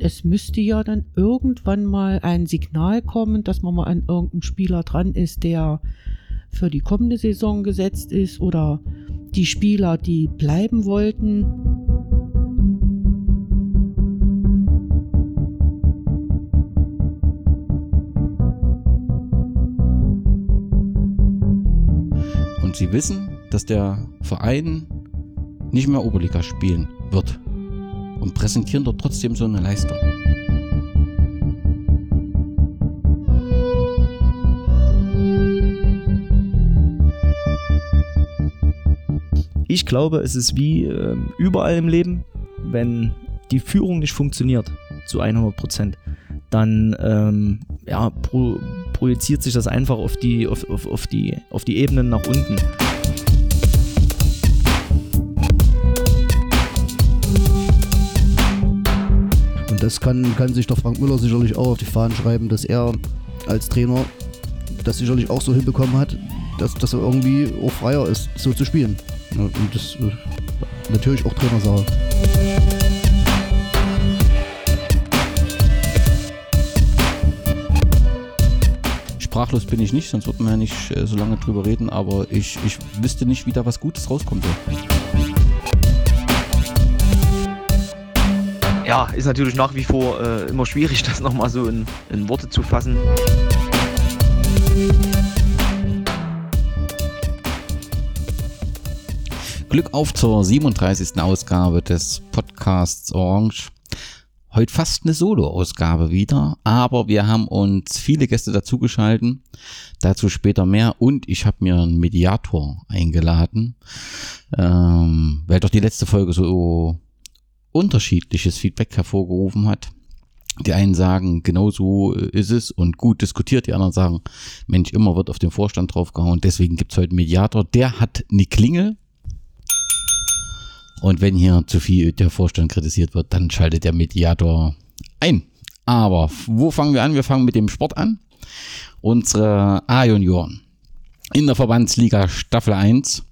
es müsste ja dann irgendwann mal ein Signal kommen, dass man mal an irgendeinem Spieler dran ist, der für die kommende Saison gesetzt ist oder die Spieler, die bleiben wollten. Und sie wissen, dass der Verein nicht mehr Oberliga spielen wird und präsentieren dort trotzdem so eine Leistung. Ich glaube, es ist wie äh, überall im Leben, wenn die Führung nicht funktioniert zu 100 Prozent, dann ähm, ja, pro, projiziert sich das einfach auf die, auf, auf, auf, die, auf die Ebenen nach unten. Das kann, kann sich der Frank Müller sicherlich auch auf die Fahnen schreiben, dass er als Trainer das sicherlich auch so hinbekommen hat, dass, dass er irgendwie auch freier ist, so zu spielen. Und das äh, natürlich auch Trainersache. Sprachlos bin ich nicht, sonst würden wir ja nicht äh, so lange drüber reden, aber ich, ich wüsste nicht, wie da was Gutes rauskommt. Ja, ist natürlich nach wie vor äh, immer schwierig, das nochmal so in, in Worte zu fassen. Glück auf zur 37. Ausgabe des Podcasts Orange. Heute fast eine Solo-Ausgabe wieder, aber wir haben uns viele Gäste dazugeschalten. Dazu später mehr und ich habe mir einen Mediator eingeladen, ähm, weil doch die letzte Folge so unterschiedliches Feedback hervorgerufen hat. Die einen sagen, genau so ist es und gut diskutiert. Die anderen sagen, Mensch, immer wird auf den Vorstand draufgehauen. Deswegen gibt's heute einen Mediator. Der hat eine Klingel und wenn hier zu viel der Vorstand kritisiert wird, dann schaltet der Mediator ein. Aber wo fangen wir an? Wir fangen mit dem Sport an. Unsere A-Junioren in der Verbandsliga Staffel 1.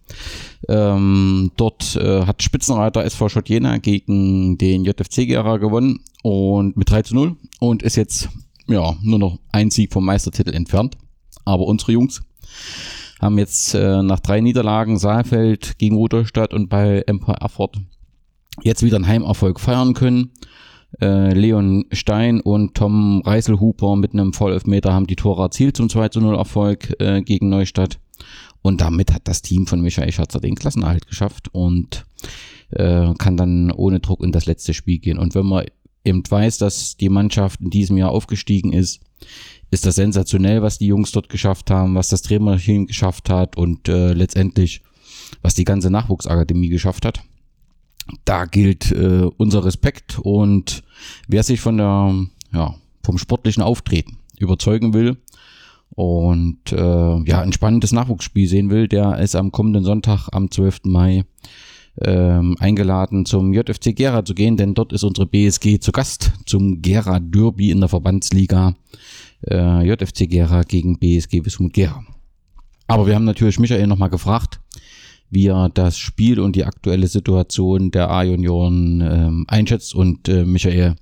Ähm, dort äh, hat Spitzenreiter SV Schott Jena gegen den JFC Gera gewonnen und mit 3 zu 0 und ist jetzt ja nur noch ein Sieg vom Meistertitel entfernt. Aber unsere Jungs haben jetzt äh, nach drei Niederlagen Saalfeld gegen Rudolstadt und bei Empire Erfurt jetzt wieder einen Heimerfolg feiern können. Äh, Leon Stein und Tom Reiselhuber mit einem Vollelfmeter haben die Tore erzielt zum 2 zu 0 Erfolg äh, gegen Neustadt. Und damit hat das Team von Michael Schatzer den Klassenerhalt geschafft und äh, kann dann ohne Druck in das letzte Spiel gehen. Und wenn man eben weiß, dass die Mannschaft in diesem Jahr aufgestiegen ist, ist das sensationell, was die Jungs dort geschafft haben, was das Trainerteam geschafft hat und äh, letztendlich, was die ganze Nachwuchsakademie geschafft hat. Da gilt äh, unser Respekt und wer sich von der, ja, vom sportlichen Auftreten überzeugen will und äh, ja, ein spannendes Nachwuchsspiel sehen will, der ist am kommenden Sonntag, am 12. Mai, ähm, eingeladen, zum JFC Gera zu gehen, denn dort ist unsere BSG zu Gast zum Gera Derby in der Verbandsliga äh, JFC Gera gegen BSG Wismut Gera. Aber wir haben natürlich Michael nochmal gefragt, wie er das Spiel und die aktuelle Situation der A-Junioren ähm, einschätzt und äh, Michael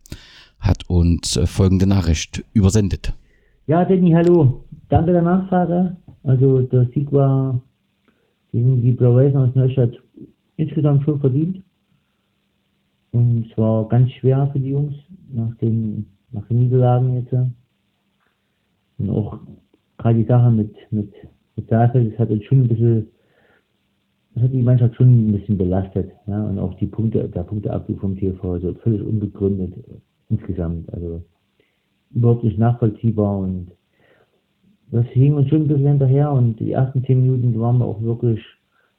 hat uns äh, folgende Nachricht übersendet. Ja, Danny, hallo. Danke der Nachfrage. Also der Sieg war gegen die Blau-Weißen aus Neustadt insgesamt schon verdient. Und es war ganz schwer für die Jungs nach den, nach den Niederlagen jetzt. Und auch gerade die Sache mit, mit, mit Saalfeld, das hat uns schon ein bisschen, das hat die Mannschaft schon ein bisschen belastet. Ja? Und auch die Punkte, der Punkteabzug vom TV, also völlig unbegründet insgesamt. Also nicht nachvollziehbar und das hing uns schon ein bisschen hinterher und die ersten zehn Minuten waren wir auch wirklich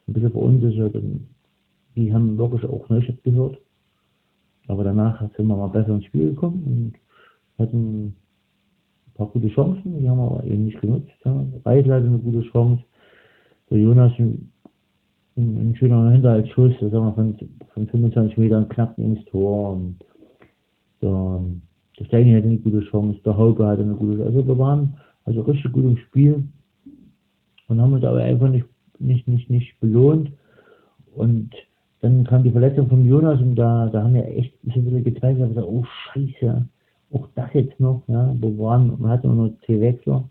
ein bisschen verunsichert und die haben wirklich auch Neustadt gehört. Aber danach sind wir mal besser ins Spiel gekommen und hatten paar gute Chancen, die haben wir aber eben nicht genutzt. Ja. Reisel hatte eine gute Chance. Der Jonas ein, ein schöner Hinterhaltsschuss, sagen wir von, von 25 Metern knapp ins Tor. Und der, der Steini hatte eine gute Chance, der Hauke hatte eine gute Chance. Also wir waren also richtig gut im Spiel und haben uns aber einfach nicht, nicht, nicht, nicht belohnt. Und dann kam die Verletzung von Jonas und da, da haben wir echt ein bisschen geteilt. Da gesagt, oh Scheiße, auch das jetzt noch, ja, wo waren, man hatte nur noch C-Wechsler.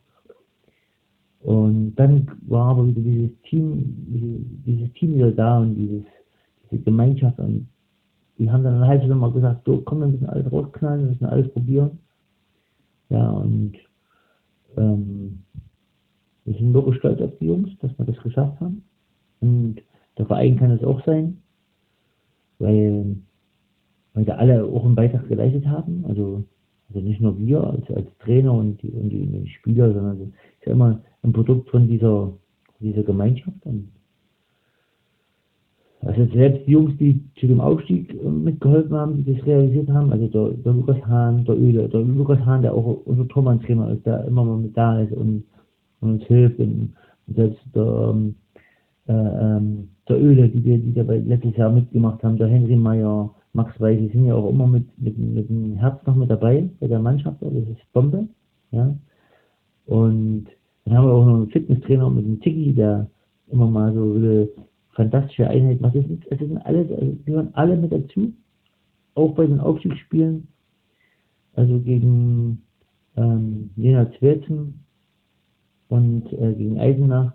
Und dann war aber wieder dieses Team, dieses Team wieder da und dieses, diese Gemeinschaft und die haben dann halt nochmal gesagt, so komm, wir müssen alles rausknallen, wir müssen alles probieren. Ja, und ähm, wir sind wirklich stolz auf die Jungs, dass wir das geschafft haben. Und der Verein kann es auch sein, weil, weil da alle auch einen Beitrag geleistet haben. Also, also nicht nur wir als, als Trainer und die, und die, Spieler, sondern es ist ja immer ein Produkt von dieser, dieser Gemeinschaft. Und also selbst die Jungs, die zu dem Aufstieg äh, mitgeholfen haben, die das realisiert haben, also der, der Lukas Hahn, der Öle, der Lukas Hahn, der auch unser Tormann-Trainer ist, der immer mal mit da ist und, und uns hilft. Und, und selbst der, ähm, äh, ähm, der Öle, die wir, die dabei letztes Jahr mitgemacht haben, der Henry Meyer, Max Weiß, die sind ja auch immer mit, mit, mit dem Herz noch mit dabei bei der Mannschaft, das ist Bombe, ja. Und dann haben wir auch noch einen Fitnesstrainer mit dem Tiki, der immer mal so will, fantastische Einheit macht. Es, ist, es sind alle, also gehören alle mit dazu, auch bei den Aufstiegsspielen, also gegen ähm, Jena Zwirzen und äh, gegen Eisenach.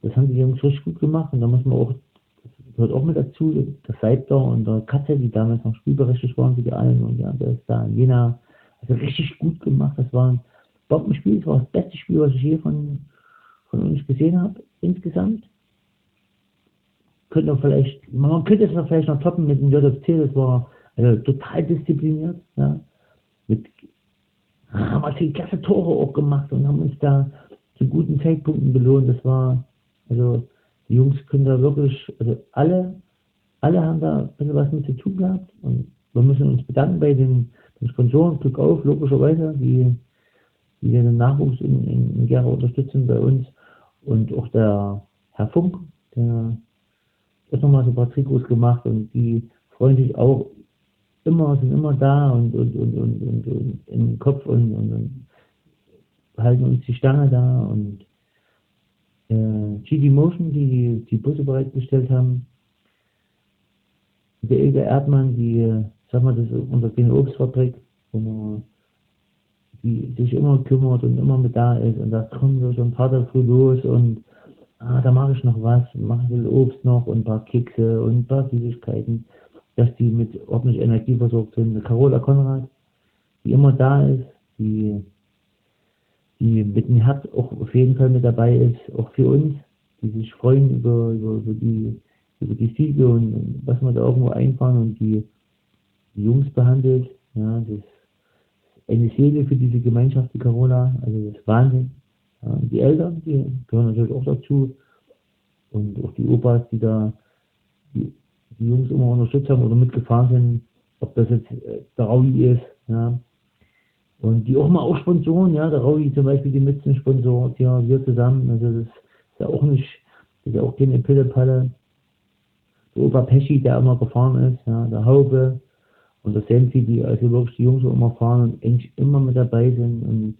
Das haben die Jungs richtig gut gemacht und da muss man auch, das gehört auch mit dazu, der Seibter und der Katze, die damals noch spielberechtigt waren für die allen und ja, der ist da in Jena, also richtig gut gemacht. Das war ein Bombenspiel, das war das beste Spiel, was ich je von, von uns gesehen habe, insgesamt könnte man vielleicht, man könnte es noch vielleicht noch toppen mit dem JFC, das war also total diszipliniert, ja. Mit, haben viele klasse Tore auch gemacht und haben uns da zu guten Zeitpunkten belohnt. Das war, also die Jungs können da wirklich, also alle, alle haben da ein bisschen was mit zu tun gehabt und wir müssen uns bedanken bei den, den Sponsoren, Glück auf, logischerweise, die, die den Nachwuchs in, in, in Gera unterstützen bei uns und auch der Herr Funk, der jetzt nochmal so ein paar Trikots gemacht und die freuen sich auch immer, sind immer da und, und, und, und, und, und im Kopf und, und, und halten uns die Stange da und äh, GD Motion, die die Busse bereitgestellt haben, der Ilge Erdmann, die, sag mal, das ist unser kleine Obstfabrik, wo man die sich immer kümmert und immer mit da ist. Und sagt, komm schon ein paar früh los und ah, da mache ich noch was, mache will Obst noch und ein paar Kekse und ein paar Süßigkeiten, dass die mit ordentlich Energie versorgt sind. Carola Konrad, die immer da ist, die, die mit dem Herz auch auf jeden Fall mit dabei ist, auch für uns, die sich freuen über, über, über die über die Siege und was wir da irgendwo einfahren und die, die Jungs behandelt. Ja, das ist eine Seele für diese Gemeinschaft, die Carola, also das ist Wahnsinn. Die Eltern, die gehören natürlich auch dazu. Und auch die Opas, die da die, die Jungs immer unterstützt haben oder mitgefahren sind, ob das jetzt äh, der Raui ist, ja. Und die auch mal auch Sponsoren, ja, der Raui zum Beispiel, die Mützensponsor, ja, wir zusammen, also das ist ja auch nicht, das ist ja auch keine Pillepalle. Der Opa Peschi, der immer gefahren ist, ja, der Haube und der Sensi, die also wirklich die Jungs auch immer fahren und eigentlich immer mit dabei sind und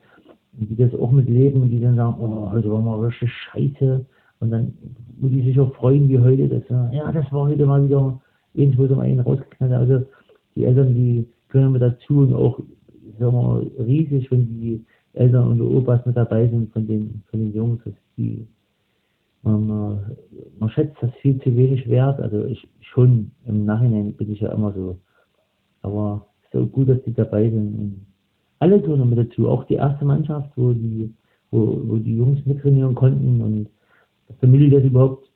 die das auch mitleben und die dann sagen, oh, also war mal richtig scheiße. Und dann, wo die sich auch freuen wie heute, dass, ja, das war heute mal wieder irgendwo so einen rausgeknallt. Also die Eltern, die gehören mit dazu und auch, sagen wir, riesig, wenn die Eltern und die Opas mit dabei sind von den, von den Jungs, dass die, man, man schätzt das viel zu wenig wert. Also ich schon im Nachhinein bin ich ja immer so. Aber so gut, dass die dabei sind. Alle gehören mit dazu, auch die erste Mannschaft, wo die, wo, wo die Jungs mittrainieren konnten und dass der das überhaupt,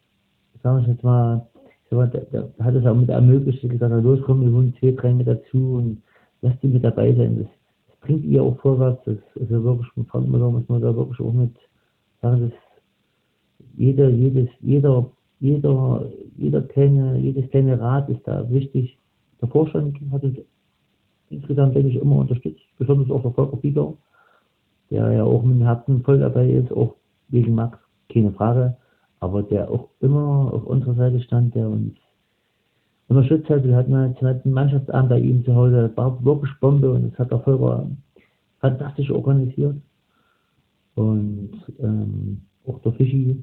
sagen wir jetzt mal, der, der hat es auch mit ermöglicht, dass er loskommt, wir holen zwei, drei mit dazu und lasst die mit dabei sein. Das, das bringt ihr auch vorwärts. Das ist ja wirklich mit Frank Müller muss man da wirklich auch mit sagen, dass jeder, jedes, jeder, jeder, jeder kleine, jedes kleine Rad ist da wichtig. Der Vorstand hat es insgesamt, denke ich, immer unterstützt, besonders auch der Volker Bieger, der ja auch mit dem Herzen voll dabei ist, auch wegen Max, keine Frage, aber der auch immer auf unserer Seite stand, der uns unterstützt hat. Wir hatten jetzt einen Mannschaftsabend bei ihm zu Hause, war wirklich Bombe und das hat der Volker fantastisch organisiert. Und ähm, auch der Fischi,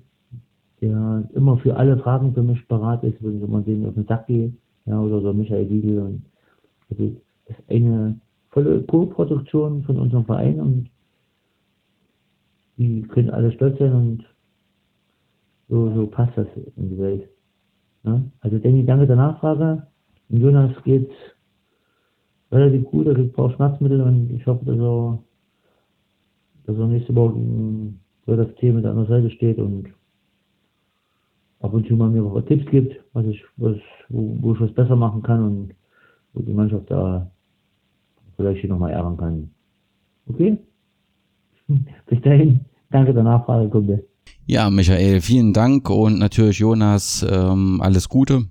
der immer für alle Fragen für mich parat ist, wenn ich immer denen auf den Sack gehe, ja, oder so Michael Wiegel und also das ist eine volle Co-Produktion von unserem Verein und die können alle stolz sein und so, so passt das in die Welt. Ja? Also Danny, danke der Nachfrage. Und Jonas geht relativ gut, er kriegt braucht Schmerzmittel und ich hoffe, dass er, dass er nächste Woche bei das Thema mit an der Seite steht und ab und zu mal mir auch Tipps gibt, was ich, was, wo, wo ich was besser machen kann und wo die Mannschaft da vielleicht hier nochmal ärgern kann. Okay? Bis dahin, danke der Nachfrage, Kumpel. Ja, Michael, vielen Dank und natürlich Jonas, ähm, alles Gute,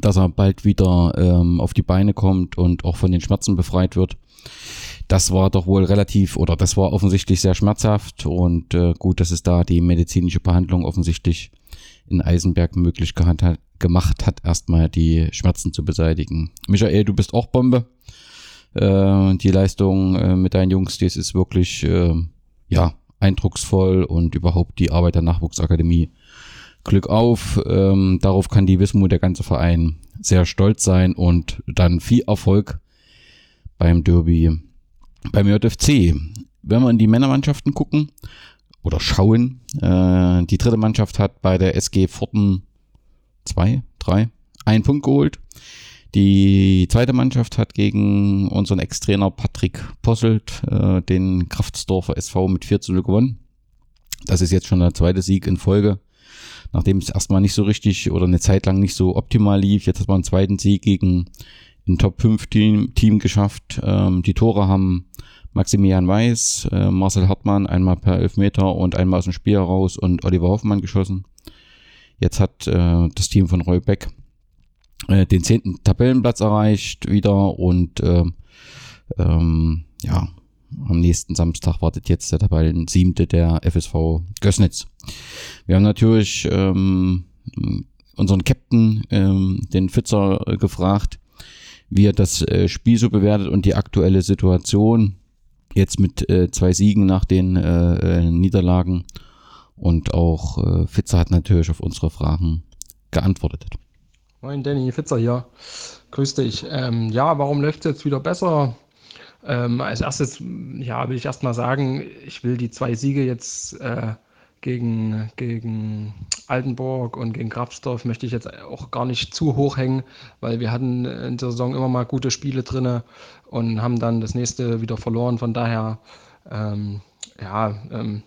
dass er bald wieder ähm, auf die Beine kommt und auch von den Schmerzen befreit wird. Das war doch wohl relativ oder das war offensichtlich sehr schmerzhaft und äh, gut, dass es da die medizinische Behandlung offensichtlich in Eisenberg möglich hat, gemacht hat, erstmal die Schmerzen zu beseitigen. Michael, du bist auch Bombe. Äh, die Leistung äh, mit deinen Jungs, das ist wirklich, äh, ja, eindrucksvoll und überhaupt die Arbeit der Nachwuchsakademie. Glück auf, ähm, darauf kann die Wismut, der ganze Verein, sehr stolz sein und dann viel Erfolg beim Derby beim JFC. Wenn wir in die Männermannschaften gucken oder schauen, äh, die dritte Mannschaft hat bei der SG Forten zwei, drei, einen Punkt geholt. Die zweite Mannschaft hat gegen unseren Ex-Trainer Patrick Posselt äh, den Kraftsdorfer SV mit 4 zu 0 gewonnen. Das ist jetzt schon der zweite Sieg in Folge. Nachdem es erstmal nicht so richtig oder eine Zeit lang nicht so optimal lief, jetzt hat man einen zweiten Sieg gegen ein Top 5 Team, Team geschafft. Ähm, die Tore haben Maximilian Weiß, äh, Marcel Hartmann einmal per Elfmeter und einmal aus dem Spiel heraus und Oliver Hoffmann geschossen. Jetzt hat äh, das Team von Roy Beck äh, den zehnten Tabellenplatz erreicht wieder und äh, ähm, ja, am nächsten Samstag wartet jetzt der Tabellen siebte der FSV Gößnitz. Wir haben natürlich ähm, unseren Captain, ähm, den Fitzer, äh, gefragt, wie er das äh, Spiel so bewertet und die aktuelle Situation. Jetzt mit äh, zwei Siegen nach den äh, äh Niederlagen. Und auch äh, Fitzer hat natürlich auf unsere Fragen geantwortet. Moin Danny, Fitzer hier. Grüß dich. Ähm, ja, warum läuft es jetzt wieder besser? Ähm, als erstes, ja, will ich erstmal sagen, ich will die zwei Siege jetzt äh, gegen, gegen Altenburg und gegen Grabsdorf möchte ich jetzt auch gar nicht zu hoch hängen, weil wir hatten in der Saison immer mal gute Spiele drin und haben dann das nächste wieder verloren. Von daher, ähm, ja, ähm,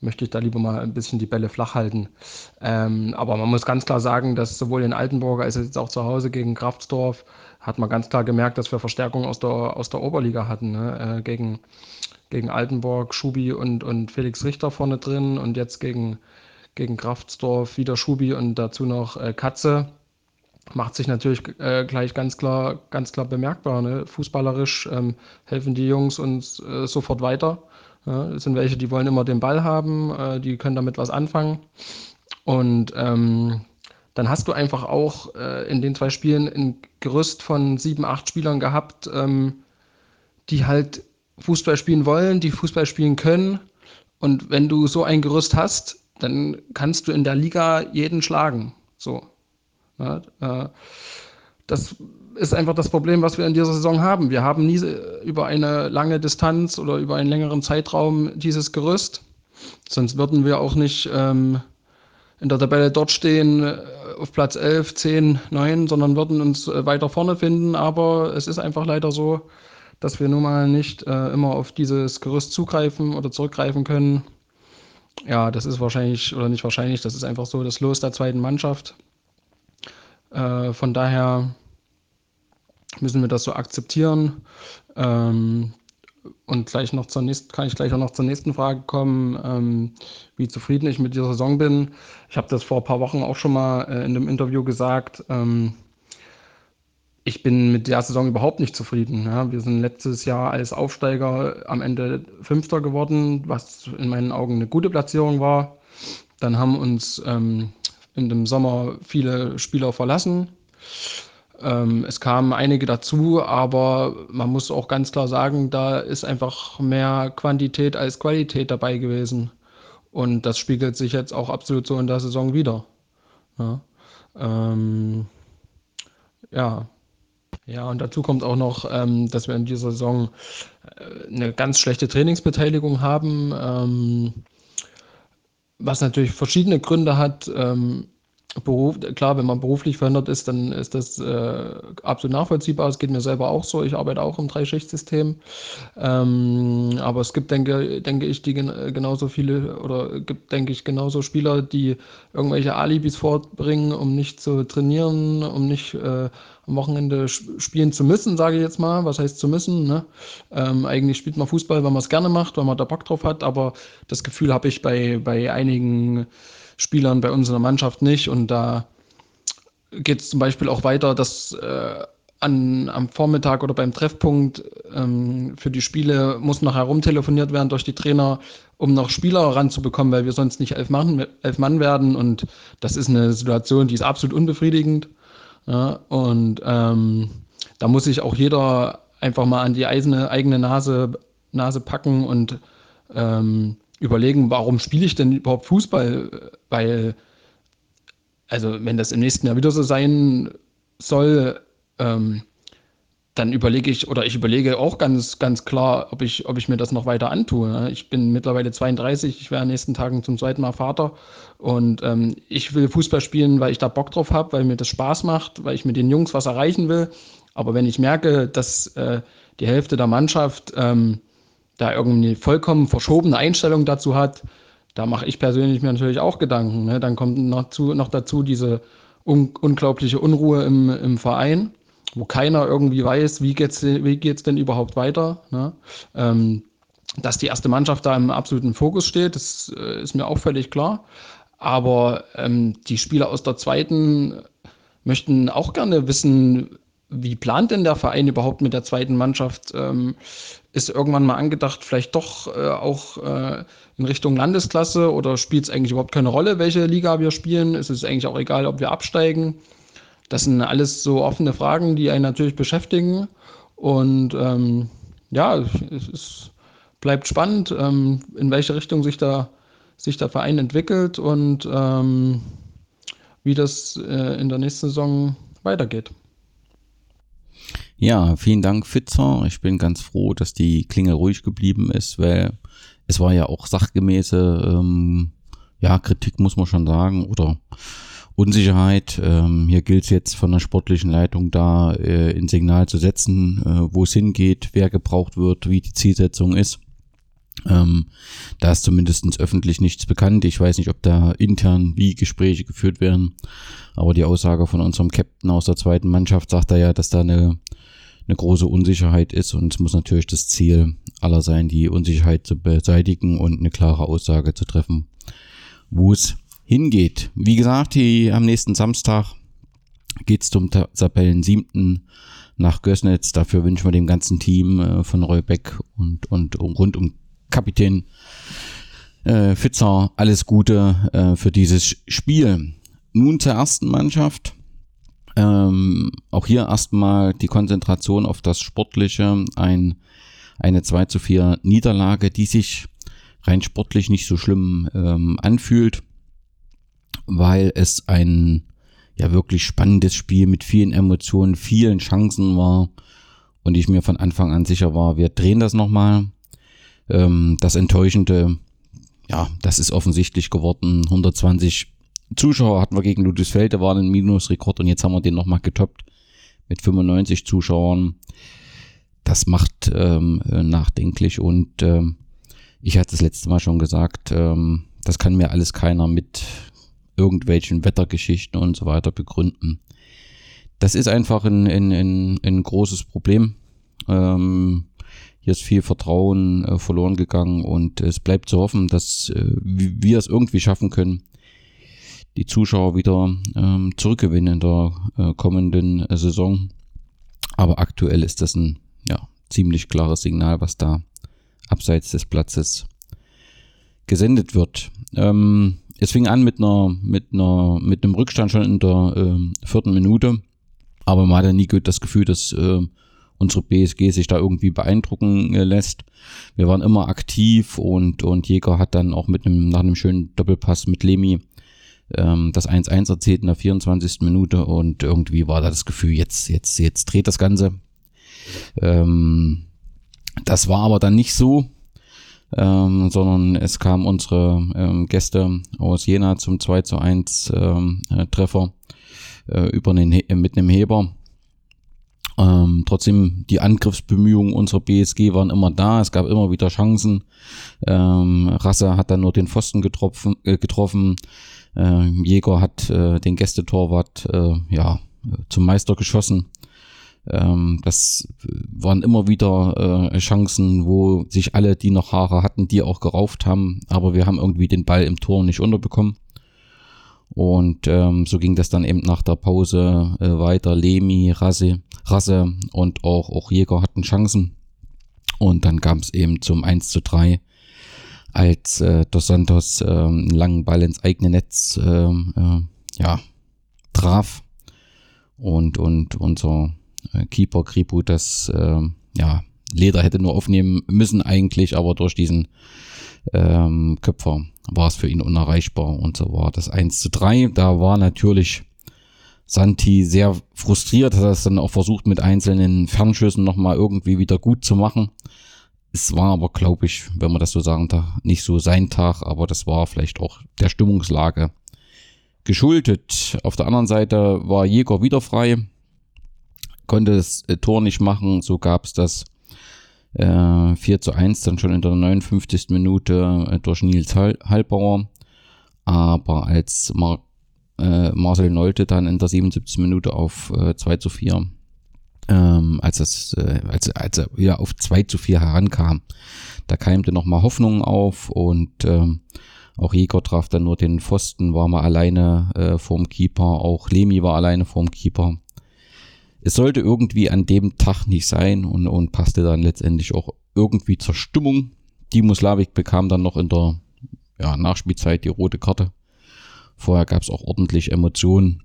möchte ich da lieber mal ein bisschen die Bälle flach halten. Ähm, aber man muss ganz klar sagen, dass sowohl in Altenburg als jetzt auch zu Hause gegen Kraftsdorf hat man ganz klar gemerkt, dass wir Verstärkung aus der, aus der Oberliga hatten. Ne? Äh, gegen, gegen Altenburg, Schubi und, und Felix Richter vorne drin und jetzt gegen, gegen Kraftsdorf wieder Schubi und dazu noch äh, Katze. Macht sich natürlich äh, gleich ganz klar, ganz klar bemerkbar. Ne? Fußballerisch ähm, helfen die Jungs uns äh, sofort weiter. Ja, es sind welche, die wollen immer den Ball haben, äh, die können damit was anfangen. Und ähm, dann hast du einfach auch äh, in den zwei Spielen ein Gerüst von sieben, acht Spielern gehabt, ähm, die halt Fußball spielen wollen, die Fußball spielen können. Und wenn du so ein Gerüst hast, dann kannst du in der Liga jeden schlagen. So. Äh, das ist einfach das Problem, was wir in dieser Saison haben. Wir haben nie über eine lange Distanz oder über einen längeren Zeitraum dieses Gerüst. Sonst würden wir auch nicht ähm, in der Tabelle dort stehen äh, auf Platz 11, 10, 9, sondern würden uns äh, weiter vorne finden. Aber es ist einfach leider so, dass wir nun mal nicht äh, immer auf dieses Gerüst zugreifen oder zurückgreifen können. Ja, das ist wahrscheinlich, oder nicht wahrscheinlich, das ist einfach so das Los der zweiten Mannschaft. Äh, von daher müssen wir das so akzeptieren. Ähm, und gleich noch zur nächsten, kann ich gleich auch noch zur nächsten Frage kommen, ähm, wie zufrieden ich mit dieser Saison bin. Ich habe das vor ein paar Wochen auch schon mal äh, in einem Interview gesagt. Ähm, ich bin mit der Saison überhaupt nicht zufrieden. Ja. Wir sind letztes Jahr als Aufsteiger am Ende Fünfter geworden, was in meinen Augen eine gute Platzierung war. Dann haben uns ähm, in dem Sommer viele Spieler verlassen. Ähm, es kamen einige dazu, aber man muss auch ganz klar sagen, da ist einfach mehr Quantität als Qualität dabei gewesen. Und das spiegelt sich jetzt auch absolut so in der Saison wieder. Ja, ähm, ja. ja und dazu kommt auch noch, ähm, dass wir in dieser Saison äh, eine ganz schlechte Trainingsbeteiligung haben, ähm, was natürlich verschiedene Gründe hat. Ähm, Beruf, klar, wenn man beruflich verhindert ist, dann ist das äh, absolut nachvollziehbar. Es geht mir selber auch so. Ich arbeite auch im Dreischichtsystem. Ähm, aber es gibt, denke, denke ich, die genauso viele oder gibt, denke ich, genauso Spieler, die irgendwelche Alibis vorbringen, um nicht zu trainieren, um nicht äh, am Wochenende spielen zu müssen, sage ich jetzt mal. Was heißt zu müssen? Ne? Ähm, eigentlich spielt man Fußball, weil man es gerne macht, weil man da Bock drauf hat. Aber das Gefühl habe ich bei, bei einigen Spielern bei unserer Mannschaft nicht. Und da geht es zum Beispiel auch weiter, dass äh, an, am Vormittag oder beim Treffpunkt ähm, für die Spiele muss noch herumtelefoniert werden durch die Trainer, um noch Spieler ranzubekommen, weil wir sonst nicht elf Mann, elf Mann werden. Und das ist eine Situation, die ist absolut unbefriedigend. Ja, und ähm, da muss sich auch jeder einfach mal an die eigene, eigene Nase, Nase packen und ähm, überlegen, warum spiele ich denn überhaupt Fußball? Weil, also wenn das im nächsten Jahr wieder so sein soll, ähm, dann überlege ich, oder ich überlege auch ganz, ganz klar, ob ich, ob ich mir das noch weiter antue. Ne? Ich bin mittlerweile 32, ich werde in den nächsten Tagen zum zweiten Mal Vater und ähm, ich will Fußball spielen, weil ich da Bock drauf habe, weil mir das Spaß macht, weil ich mit den Jungs was erreichen will. Aber wenn ich merke, dass äh, die Hälfte der Mannschaft ähm, da irgendwie vollkommen verschobene Einstellung dazu hat, da mache ich persönlich mir natürlich auch Gedanken. Ne? Dann kommt noch, zu, noch dazu diese un unglaubliche Unruhe im, im Verein, wo keiner irgendwie weiß, wie geht's, wie geht's denn überhaupt weiter. Ne? Ähm, dass die erste Mannschaft da im absoluten Fokus steht, das äh, ist mir auch völlig klar. Aber ähm, die Spieler aus der zweiten möchten auch gerne wissen, wie plant denn der Verein überhaupt mit der zweiten Mannschaft? Ähm, ist irgendwann mal angedacht, vielleicht doch äh, auch äh, in Richtung Landesklasse oder spielt es eigentlich überhaupt keine Rolle, welche Liga wir spielen? Ist es eigentlich auch egal, ob wir absteigen? Das sind alles so offene Fragen, die einen natürlich beschäftigen. Und ähm, ja, es ist, bleibt spannend, ähm, in welche Richtung sich, da, sich der Verein entwickelt und ähm, wie das äh, in der nächsten Saison weitergeht. Ja, vielen Dank, Fitzer. Ich bin ganz froh, dass die Klinge ruhig geblieben ist, weil es war ja auch sachgemäße, ähm, ja, Kritik muss man schon sagen, oder Unsicherheit. Ähm, hier gilt es jetzt von der sportlichen Leitung da äh, ein Signal zu setzen, äh, wo es hingeht, wer gebraucht wird, wie die Zielsetzung ist. Ähm, da ist zumindest öffentlich nichts bekannt. Ich weiß nicht, ob da intern wie Gespräche geführt werden. Aber die Aussage von unserem Captain aus der zweiten Mannschaft sagt er ja, dass da eine eine große Unsicherheit ist und es muss natürlich das Ziel aller sein, die Unsicherheit zu beseitigen und eine klare Aussage zu treffen, wo es hingeht. Wie gesagt, die, am nächsten Samstag geht es zum Tabellen siebten nach Gößnitz. Dafür wünschen wir dem ganzen Team äh, von Roy Beck und, und, und rund um Kapitän äh, Fitzer alles Gute äh, für dieses Spiel. Nun zur ersten Mannschaft. Ähm, auch hier erstmal die Konzentration auf das Sportliche, ein, eine 2 zu 4 Niederlage, die sich rein sportlich nicht so schlimm ähm, anfühlt, weil es ein ja wirklich spannendes Spiel mit vielen Emotionen, vielen Chancen war und ich mir von Anfang an sicher war, wir drehen das nochmal. Ähm, das Enttäuschende, ja, das ist offensichtlich geworden. 120 Zuschauer hatten wir gegen Ludwigsfelde, waren ein Minusrekord und jetzt haben wir den nochmal getoppt mit 95 Zuschauern. Das macht ähm, nachdenklich und ähm, ich hatte das letzte Mal schon gesagt, ähm, das kann mir alles keiner mit irgendwelchen Wettergeschichten und so weiter begründen. Das ist einfach ein, ein, ein, ein großes Problem. Ähm, hier ist viel Vertrauen äh, verloren gegangen und es bleibt zu hoffen, dass äh, wir es irgendwie schaffen können, die Zuschauer wieder ähm, zurückgewinnen in der äh, kommenden äh, Saison. Aber aktuell ist das ein ja, ziemlich klares Signal, was da abseits des Platzes gesendet wird. Ähm, es fing an mit einer, mit einer, mit einem Rückstand schon in der äh, vierten Minute. Aber man hatte nie das Gefühl, dass äh, unsere BSG sich da irgendwie beeindrucken äh, lässt. Wir waren immer aktiv und, und Jäger hat dann auch mit einem, nach einem schönen Doppelpass mit Lemi ähm, das 1-1 erzählt in der 24. Minute und irgendwie war da das Gefühl, jetzt, jetzt, jetzt dreht das Ganze. Ähm, das war aber dann nicht so, ähm, sondern es kamen unsere ähm, Gäste aus Jena zum 2 zu 1 ähm, äh, Treffer äh, über den, mit einem Heber. Ähm, trotzdem, die Angriffsbemühungen unserer BSG waren immer da. Es gab immer wieder Chancen. Ähm, Rasse hat dann nur den Pfosten getroffen. Äh, getroffen. Äh, Jäger hat äh, den Gästetorwart äh, ja, zum Meister geschossen. Ähm, das waren immer wieder äh, Chancen, wo sich alle, die noch Haare hatten, die auch gerauft haben. Aber wir haben irgendwie den Ball im Tor nicht unterbekommen. Und ähm, so ging das dann eben nach der Pause äh, weiter. Lemi, Rasse, Rasse und auch, auch Jäger hatten Chancen. Und dann kam es eben zum 1 zu 3, als äh, Dos Santos äh, einen langen Ball ins eigene Netz äh, äh, ja, traf. Und, und unser äh, Keeper Kripu das äh, ja, Leder hätte nur aufnehmen müssen eigentlich, aber durch diesen ähm, Köpfer war es für ihn unerreichbar und so war das 1 zu 3. Da war natürlich Santi sehr frustriert, hat das dann auch versucht mit einzelnen Fernschüssen nochmal irgendwie wieder gut zu machen. Es war aber, glaube ich, wenn man das so sagen darf, nicht so sein Tag, aber das war vielleicht auch der Stimmungslage geschuldet. Auf der anderen Seite war Jäger wieder frei, konnte das äh, Tor nicht machen, so gab es das äh, 4 zu 1 dann schon in der 59. Minute äh, durch Nils Hal Halbauer. Aber als Mar äh, Marcel Neute dann in der 77. Minute auf äh, 2 zu 4, ähm, als, das, äh, als, als er wieder auf 2 zu 4 herankam, da keimte nochmal Hoffnung auf und ähm, auch Jäger traf dann nur den Pfosten, war mal alleine äh, vorm Keeper, auch Lemi war alleine vorm Keeper es sollte irgendwie an dem Tag nicht sein und, und passte dann letztendlich auch irgendwie zur Stimmung. Dimo Slavik bekam dann noch in der ja, Nachspielzeit die rote Karte. Vorher gab es auch ordentlich Emotionen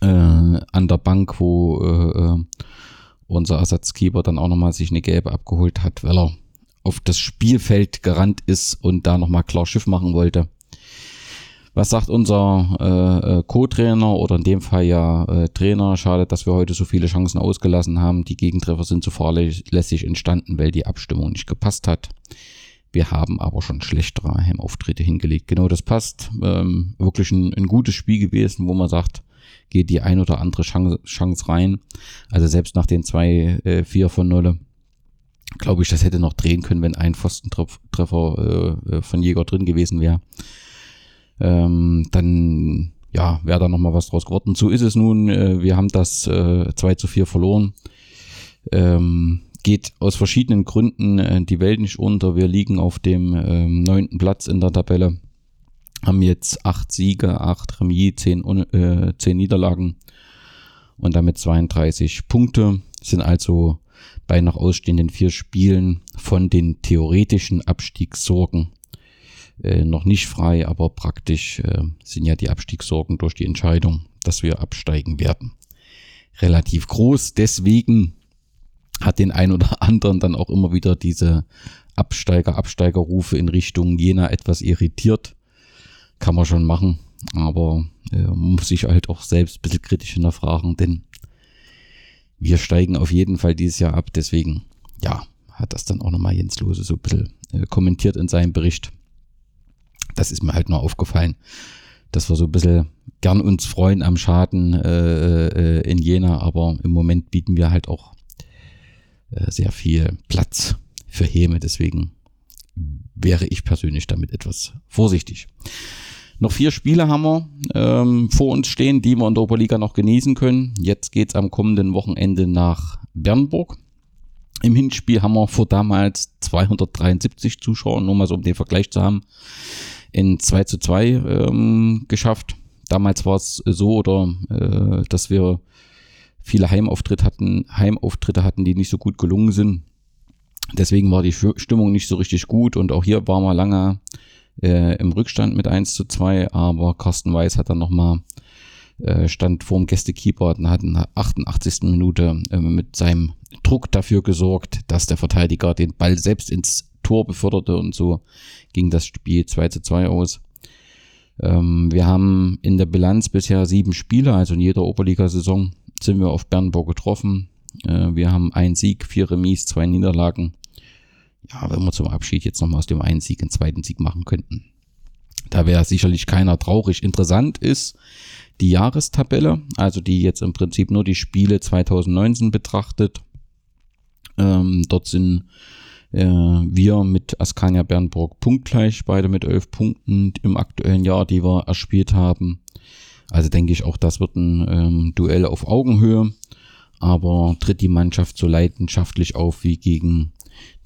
äh, an der Bank, wo äh, äh, unser Ersatzkeeper dann auch nochmal sich eine gelbe abgeholt hat, weil er auf das Spielfeld gerannt ist und da nochmal klar Schiff machen wollte. Was sagt unser äh, äh, Co-Trainer oder in dem Fall ja äh, Trainer? Schade, dass wir heute so viele Chancen ausgelassen haben. Die Gegentreffer sind zu fahrlässig entstanden, weil die Abstimmung nicht gepasst hat. Wir haben aber schon schlechtere Heimauftritte hingelegt. Genau das passt. Ähm, wirklich ein, ein, gutes Spiel gewesen, wo man sagt, geht die ein oder andere Chance, Chance rein. Also selbst nach den zwei, äh, vier von Nulle, glaube ich, das hätte noch drehen können, wenn ein Pfostentreffer äh, äh, von Jäger drin gewesen wäre ähm, dann ja, wäre da nochmal was draus geworden. So ist es nun. Äh, wir haben das äh, 2 zu 4 verloren. Ähm, geht aus verschiedenen Gründen äh, die Welt nicht unter. Wir liegen auf dem ähm, neunten Platz in der Tabelle. Haben jetzt acht Siege, acht Remis, zehn, äh, zehn Niederlagen und damit 32 Punkte. Sind also bei noch ausstehenden vier Spielen von den theoretischen Abstiegssorgen äh, noch nicht frei, aber praktisch äh, sind ja die Abstiegssorgen durch die Entscheidung, dass wir absteigen werden, relativ groß. Deswegen hat den ein oder anderen dann auch immer wieder diese Absteiger, Absteigerrufe in Richtung Jena etwas irritiert. Kann man schon machen, aber äh, muss sich halt auch selbst ein bisschen kritisch hinterfragen, denn wir steigen auf jeden Fall dieses Jahr ab. Deswegen, ja, hat das dann auch nochmal Jens Lose so ein bisschen äh, kommentiert in seinem Bericht das ist mir halt nur aufgefallen, dass wir so ein bisschen gern uns freuen am Schaden äh, äh, in Jena, aber im Moment bieten wir halt auch äh, sehr viel Platz für Häme, deswegen wäre ich persönlich damit etwas vorsichtig. Noch vier Spiele haben wir ähm, vor uns stehen, die wir in der Oberliga noch genießen können. Jetzt geht's am kommenden Wochenende nach Bernburg. Im Hinspiel haben wir vor damals 273 Zuschauer, nur mal so um den Vergleich zu haben in 2 zu 2 ähm, geschafft. Damals war es so, oder äh, dass wir viele Heimauftritte hatten, Heimauftritte hatten, die nicht so gut gelungen sind. Deswegen war die Stimmung nicht so richtig gut und auch hier waren wir lange äh, im Rückstand mit 1 zu 2, aber Carsten Weiß hat dann nochmal äh, stand vorm Gästekeeper und hat in der 88. Minute äh, mit seinem Druck dafür gesorgt, dass der Verteidiger den Ball selbst ins Tor beförderte und so ging das Spiel 2 zu 2 aus. Ähm, wir haben in der Bilanz bisher sieben Spiele, also in jeder Oberligasaison sind wir auf Bernburg getroffen. Äh, wir haben einen Sieg, vier Remis, zwei Niederlagen. Ja, wenn wir zum Abschied jetzt nochmal aus dem einen Sieg einen zweiten Sieg machen könnten. Da wäre sicherlich keiner traurig. Interessant ist die Jahrestabelle, also die jetzt im Prinzip nur die Spiele 2019 betrachtet. Ähm, dort sind äh, wir mit Askania Bernburg punktgleich, beide mit elf Punkten im aktuellen Jahr, die wir erspielt haben. Also denke ich auch, das wird ein ähm, Duell auf Augenhöhe. Aber tritt die Mannschaft so leidenschaftlich auf wie gegen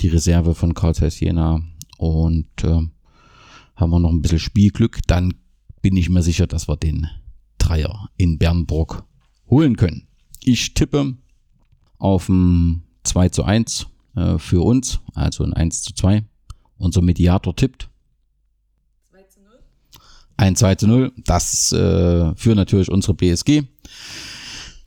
die Reserve von Karl Zeiss Jena und äh, haben wir noch ein bisschen Spielglück, dann bin ich mir sicher, dass wir den Dreier in Bernburg holen können. Ich tippe auf ein 2 zu 1 äh, für uns, also ein 1 zu 2. Unser Mediator tippt. 2 zu 0. Ein 2 zu 0. Das äh, für natürlich unsere BSG.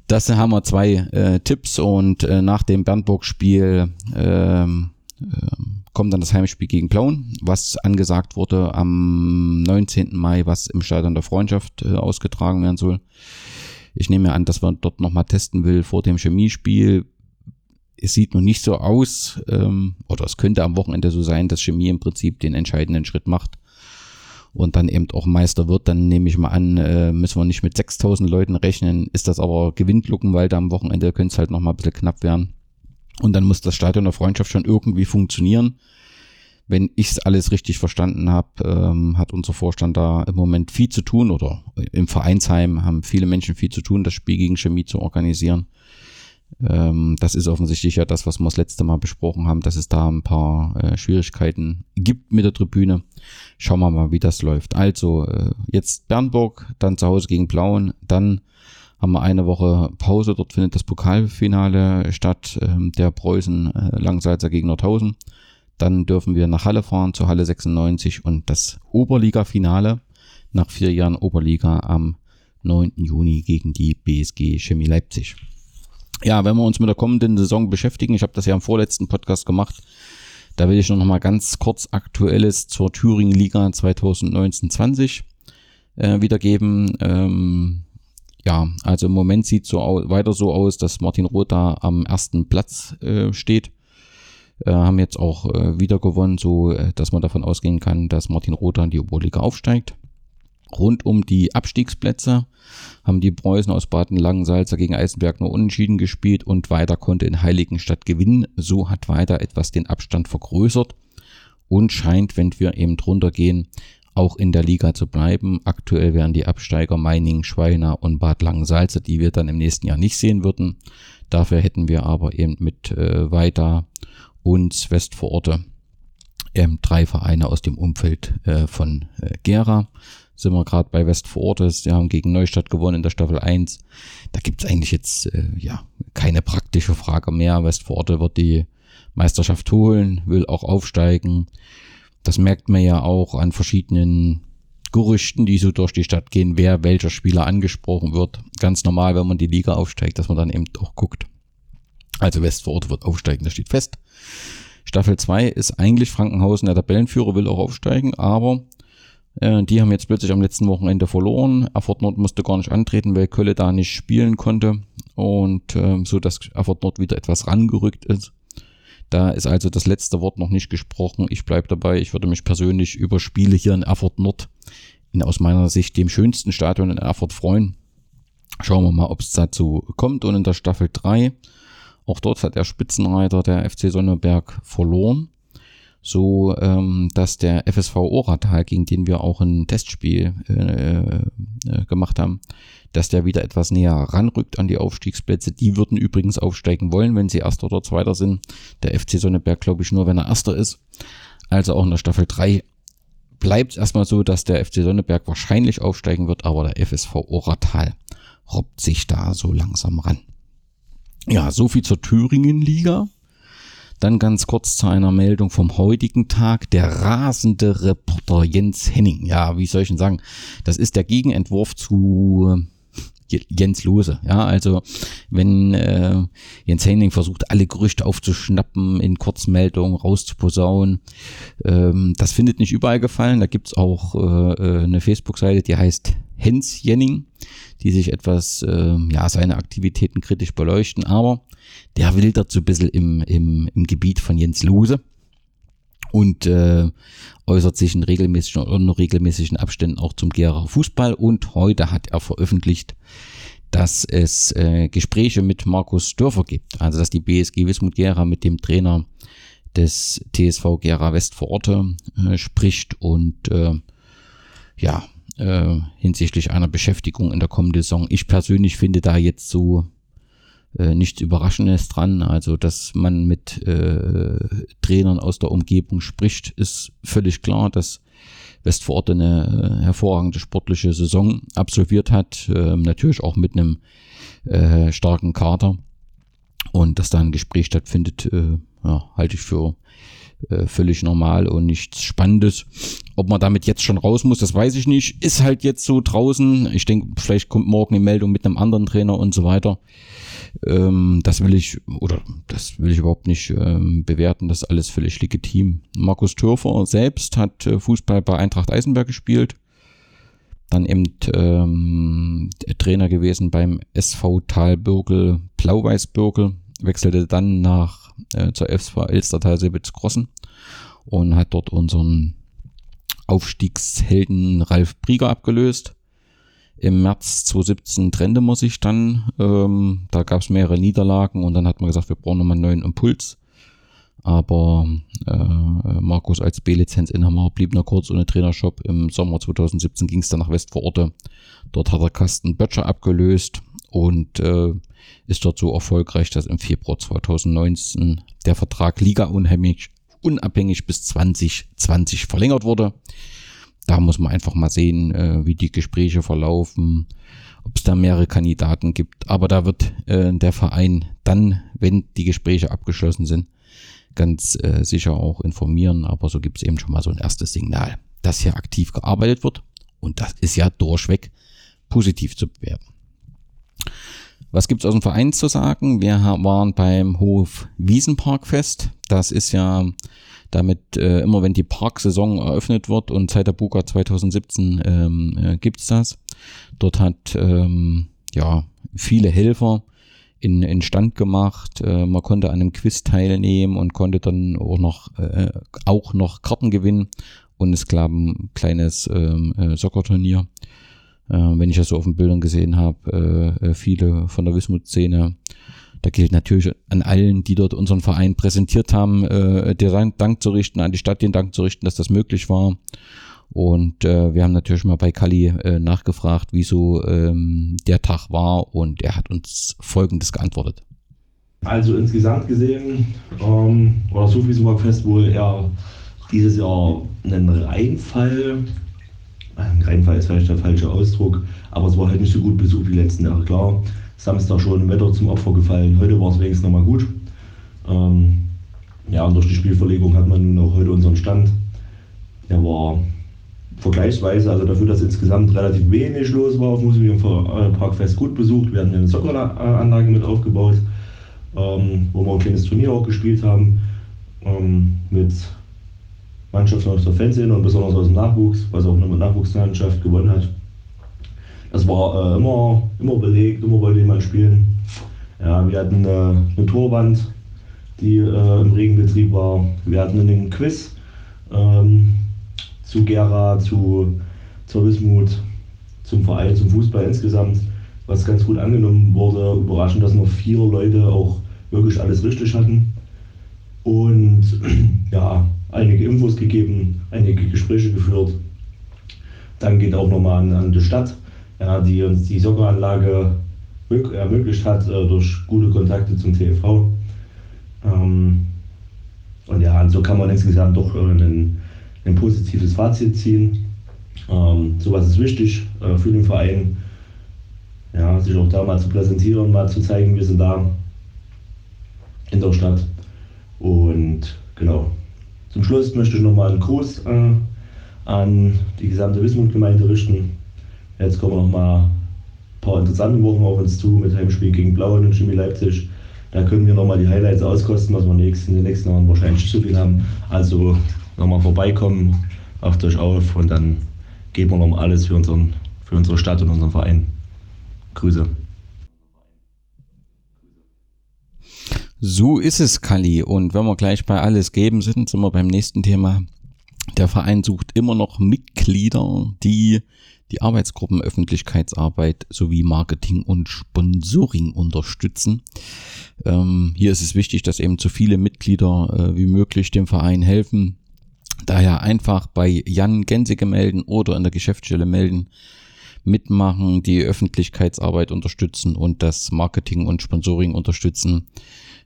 Das haben wir zwei äh, Tipps und äh, nach dem Bernburg-Spiel ähm, ähm, kommt dann das Heimspiel gegen Plauen, was angesagt wurde am 19. Mai, was im Stadion der Freundschaft äh, ausgetragen werden soll. Ich nehme an, dass man dort nochmal testen will vor dem Chemiespiel es sieht noch nicht so aus, ähm, oder es könnte am Wochenende so sein, dass Chemie im Prinzip den entscheidenden Schritt macht und dann eben auch Meister wird, dann nehme ich mal an, äh, müssen wir nicht mit 6000 Leuten rechnen. Ist das aber gewinnt Luckenwalde am Wochenende, könnte es halt nochmal ein bisschen knapp werden. Und dann muss das Stadion der Freundschaft schon irgendwie funktionieren. Wenn ich es alles richtig verstanden habe, ähm, hat unser Vorstand da im Moment viel zu tun oder im Vereinsheim haben viele Menschen viel zu tun, das Spiel gegen Chemie zu organisieren. Ähm, das ist offensichtlich ja das, was wir das letzte Mal besprochen haben, dass es da ein paar äh, Schwierigkeiten gibt mit der Tribüne. Schauen wir mal, wie das läuft. Also, äh, jetzt Bernburg, dann zu Hause gegen Blauen, dann haben wir eine Woche Pause. Dort findet das Pokalfinale statt, äh, der Preußen äh, Langsalzer gegen Nordhausen. Dann dürfen wir nach Halle fahren, zur Halle 96 und das Oberliga-Finale nach vier Jahren Oberliga am 9. Juni gegen die BSG Chemie Leipzig ja, wenn wir uns mit der kommenden Saison beschäftigen, ich habe das ja im vorletzten Podcast gemacht, da will ich noch mal ganz kurz Aktuelles zur Thüringen Liga 2019-20 äh, wiedergeben. Ähm, ja, also im Moment sieht so weiter so aus, dass Martin Roth da am ersten Platz äh, steht. Äh, haben jetzt auch äh, wieder gewonnen, so äh, dass man davon ausgehen kann, dass Martin Roth in die Oberliga aufsteigt. Rund um die Abstiegsplätze haben die Preußen aus Baden-Langensalza gegen Eisenberg nur unentschieden gespielt und weiter konnte in Heiligenstadt gewinnen. So hat weiter etwas den Abstand vergrößert und scheint, wenn wir eben drunter gehen, auch in der Liga zu bleiben. Aktuell wären die Absteiger Meining, Schweiner und Bad Langensalza, die wir dann im nächsten Jahr nicht sehen würden. Dafür hätten wir aber eben mit äh, Weiter und Westvororte ähm, drei Vereine aus dem Umfeld äh, von äh, Gera sind wir gerade bei Westfortes, die haben gegen Neustadt gewonnen in der Staffel 1. Da gibt's eigentlich jetzt äh, ja keine praktische Frage mehr. Westforte wird die Meisterschaft holen, will auch aufsteigen. Das merkt man ja auch an verschiedenen Gerüchten, die so durch die Stadt gehen, wer welcher Spieler angesprochen wird. Ganz normal, wenn man die Liga aufsteigt, dass man dann eben auch guckt. Also Westforte wird aufsteigen, das steht fest. Staffel 2 ist eigentlich Frankenhausen der Tabellenführer, will auch aufsteigen, aber äh, die haben jetzt plötzlich am letzten Wochenende verloren. Erfurt Nord musste gar nicht antreten, weil Kölle da nicht spielen konnte. Und äh, so, dass Erfurt Nord wieder etwas rangerückt ist. Da ist also das letzte Wort noch nicht gesprochen. Ich bleibe dabei. Ich würde mich persönlich über Spiele hier in Erfurt Nord in aus meiner Sicht dem schönsten Stadion in Erfurt freuen. Schauen wir mal, ob es dazu kommt. Und in der Staffel 3, auch dort hat der Spitzenreiter der FC Sonneberg verloren so ähm, dass der FSV Oratal, gegen den wir auch ein Testspiel äh, äh, gemacht haben, dass der wieder etwas näher ranrückt an die Aufstiegsplätze. Die würden übrigens aufsteigen wollen, wenn sie Erster oder Zweiter sind. Der FC Sonneberg, glaube ich, nur wenn er Erster ist. Also auch in der Staffel 3 bleibt erstmal so, dass der FC Sonneberg wahrscheinlich aufsteigen wird, aber der FSV Oratal robbt sich da so langsam ran. Ja, so viel zur Thüringen-Liga. Dann ganz kurz zu einer Meldung vom heutigen Tag. Der rasende Reporter Jens Henning. Ja, wie soll ich denn sagen? Das ist der Gegenentwurf zu Jens Lose. Ja, also wenn äh, Jens Henning versucht, alle Gerüchte aufzuschnappen, in Kurzmeldungen rauszuposaunen, ähm, das findet nicht überall gefallen. Da gibt's auch äh, äh, eine Facebook-Seite, die heißt Hens Jenning, die sich etwas, äh, ja, seine Aktivitäten kritisch beleuchten, aber der wildert so ein bisschen im, im, im Gebiet von Jens Lose und äh, äußert sich in regelmäßigen oder unregelmäßigen Abständen auch zum Gera Fußball und heute hat er veröffentlicht, dass es äh, Gespräche mit Markus Dörfer gibt, also dass die BSG Wismut Gera mit dem Trainer des TSV Gera West vor Ort äh, spricht und äh, ja, äh, hinsichtlich einer Beschäftigung in der kommenden Saison. Ich persönlich finde da jetzt so äh, nichts Überraschendes dran. Also, dass man mit äh, Trainern aus der Umgebung spricht, ist völlig klar, dass Westvorort eine äh, hervorragende sportliche Saison absolviert hat. Äh, natürlich auch mit einem äh, starken Kader. Und dass da ein Gespräch stattfindet, äh, ja, halte ich für äh, völlig normal und nichts Spannendes. Ob man damit jetzt schon raus muss, das weiß ich nicht. Ist halt jetzt so draußen. Ich denke, vielleicht kommt morgen eine Meldung mit einem anderen Trainer und so weiter. Ähm, das will ich, oder das will ich überhaupt nicht ähm, bewerten. Das ist alles völlig legitim. Markus Türfer selbst hat äh, Fußball bei Eintracht Eisenberg gespielt. Dann eben ähm, Trainer gewesen beim SV Talbürgel Blau-Weiß-Bürgel. Wechselte dann nach äh, zur SV Elstertal Sebitz-Grossen und hat dort unseren Aufstiegshelden Ralf Brieger abgelöst. Im März 2017 trennte man sich dann. Ähm, da gab es mehrere Niederlagen und dann hat man gesagt, wir brauchen nochmal einen neuen Impuls. Aber äh, Markus als B-Lizenzinhaber blieb noch kurz ohne Trainershop. Im Sommer 2017 ging es dann nach Westvororte. Dort hat er Carsten Böttcher abgelöst und äh, ist dort so erfolgreich, dass im Februar 2019 der Vertrag Liga unheimlich unabhängig bis 2020 verlängert wurde da muss man einfach mal sehen, äh, wie die Gespräche verlaufen, ob es da mehrere Kandidaten gibt. Aber da wird äh, der Verein dann, wenn die Gespräche abgeschlossen sind, ganz äh, sicher auch informieren. Aber so gibt es eben schon mal so ein erstes Signal, dass hier aktiv gearbeitet wird. Und das ist ja durchweg positiv zu bewerten. Was gibt's aus dem Verein zu sagen? Wir waren beim Hof Wiesenparkfest. Das ist ja damit äh, immer wenn die Parksaison eröffnet wird und seit der Buka 2017 ähm, äh, gibt's das. Dort hat ähm, ja viele Helfer in, in Stand gemacht. Äh, man konnte an einem Quiz teilnehmen und konnte dann auch noch, äh, auch noch Karten gewinnen. Und es gab ein kleines ähm, äh, Soccerturnier. Äh, wenn ich das so auf den Bildern gesehen habe, äh, äh, viele von der Wismut-Szene da gilt natürlich an allen, die dort unseren Verein präsentiert haben, äh, der Dank zu richten, an die Stadt den Dank zu richten, dass das möglich war. Und äh, wir haben natürlich mal bei Kali äh, nachgefragt, wieso ähm, der Tag war und er hat uns Folgendes geantwortet. Also insgesamt gesehen ähm, war das Sufismark-Fest wohl eher dieses Jahr ein Reinfall. Ein Reinfall ist vielleicht der falsche Ausdruck, aber es war halt nicht so gut besucht wie letzten Jahre, klar. Samstag schon im Wetter zum Opfer gefallen. Heute war es wenigstens nochmal gut. Ähm, ja, und durch die Spielverlegung hat man nun auch heute unseren Stand. Der war vergleichsweise, also dafür, dass insgesamt relativ wenig los war auf Museum Parkfest gut besucht. Wir hatten eine Socceranlage mit aufgebaut, ähm, wo wir ein kleines Turnier auch gespielt haben ähm, mit Mannschaften aus der Fanszene und besonders aus dem Nachwuchs, was auch eine Nachwuchsmannschaft gewonnen hat. Das war äh, immer, immer belegt, immer wollte jemand spielen. Ja, wir hatten äh, eine Torwand, die äh, im Regenbetrieb war. Wir hatten einen Quiz ähm, zu Gera, zu, zur Wismut, zum Verein, zum Fußball insgesamt, was ganz gut angenommen wurde. Überraschend, dass noch vier Leute auch wirklich alles richtig hatten. Und ja, einige Infos gegeben, einige Gespräche geführt. Dann geht auch nochmal an, an die Stadt ja, die uns die Socceranlage ermöglicht hat äh, durch gute Kontakte zum TV. Ähm, und ja, und so kann man insgesamt doch ein, ein positives Fazit ziehen. Ähm, sowas ist wichtig äh, für den Verein, ja, sich auch da mal zu präsentieren, mal zu zeigen, wir sind da in der Stadt. Und genau, zum Schluss möchte ich nochmal einen Gruß äh, an die gesamte Wismut-Gemeinde richten. Jetzt kommen wir nochmal paar interessante Wochen auf uns zu mit Heimspiel gegen Blauen und Chemie Leipzig. Da können wir nochmal die Highlights auskosten, was wir in den nächsten Jahren wahrscheinlich zu viel haben. Also nochmal vorbeikommen, wacht euch auf und dann geben wir nochmal alles für, unseren, für unsere Stadt und unseren Verein. Grüße. So ist es, Kali. Und wenn wir gleich bei alles geben sind, sind wir beim nächsten Thema. Der Verein sucht immer noch Mitglieder, die die Arbeitsgruppen Öffentlichkeitsarbeit sowie Marketing und Sponsoring unterstützen. Ähm, hier ist es wichtig, dass eben so viele Mitglieder äh, wie möglich dem Verein helfen. Daher einfach bei Jan Gensige melden oder in der Geschäftsstelle melden, mitmachen, die Öffentlichkeitsarbeit unterstützen und das Marketing und Sponsoring unterstützen.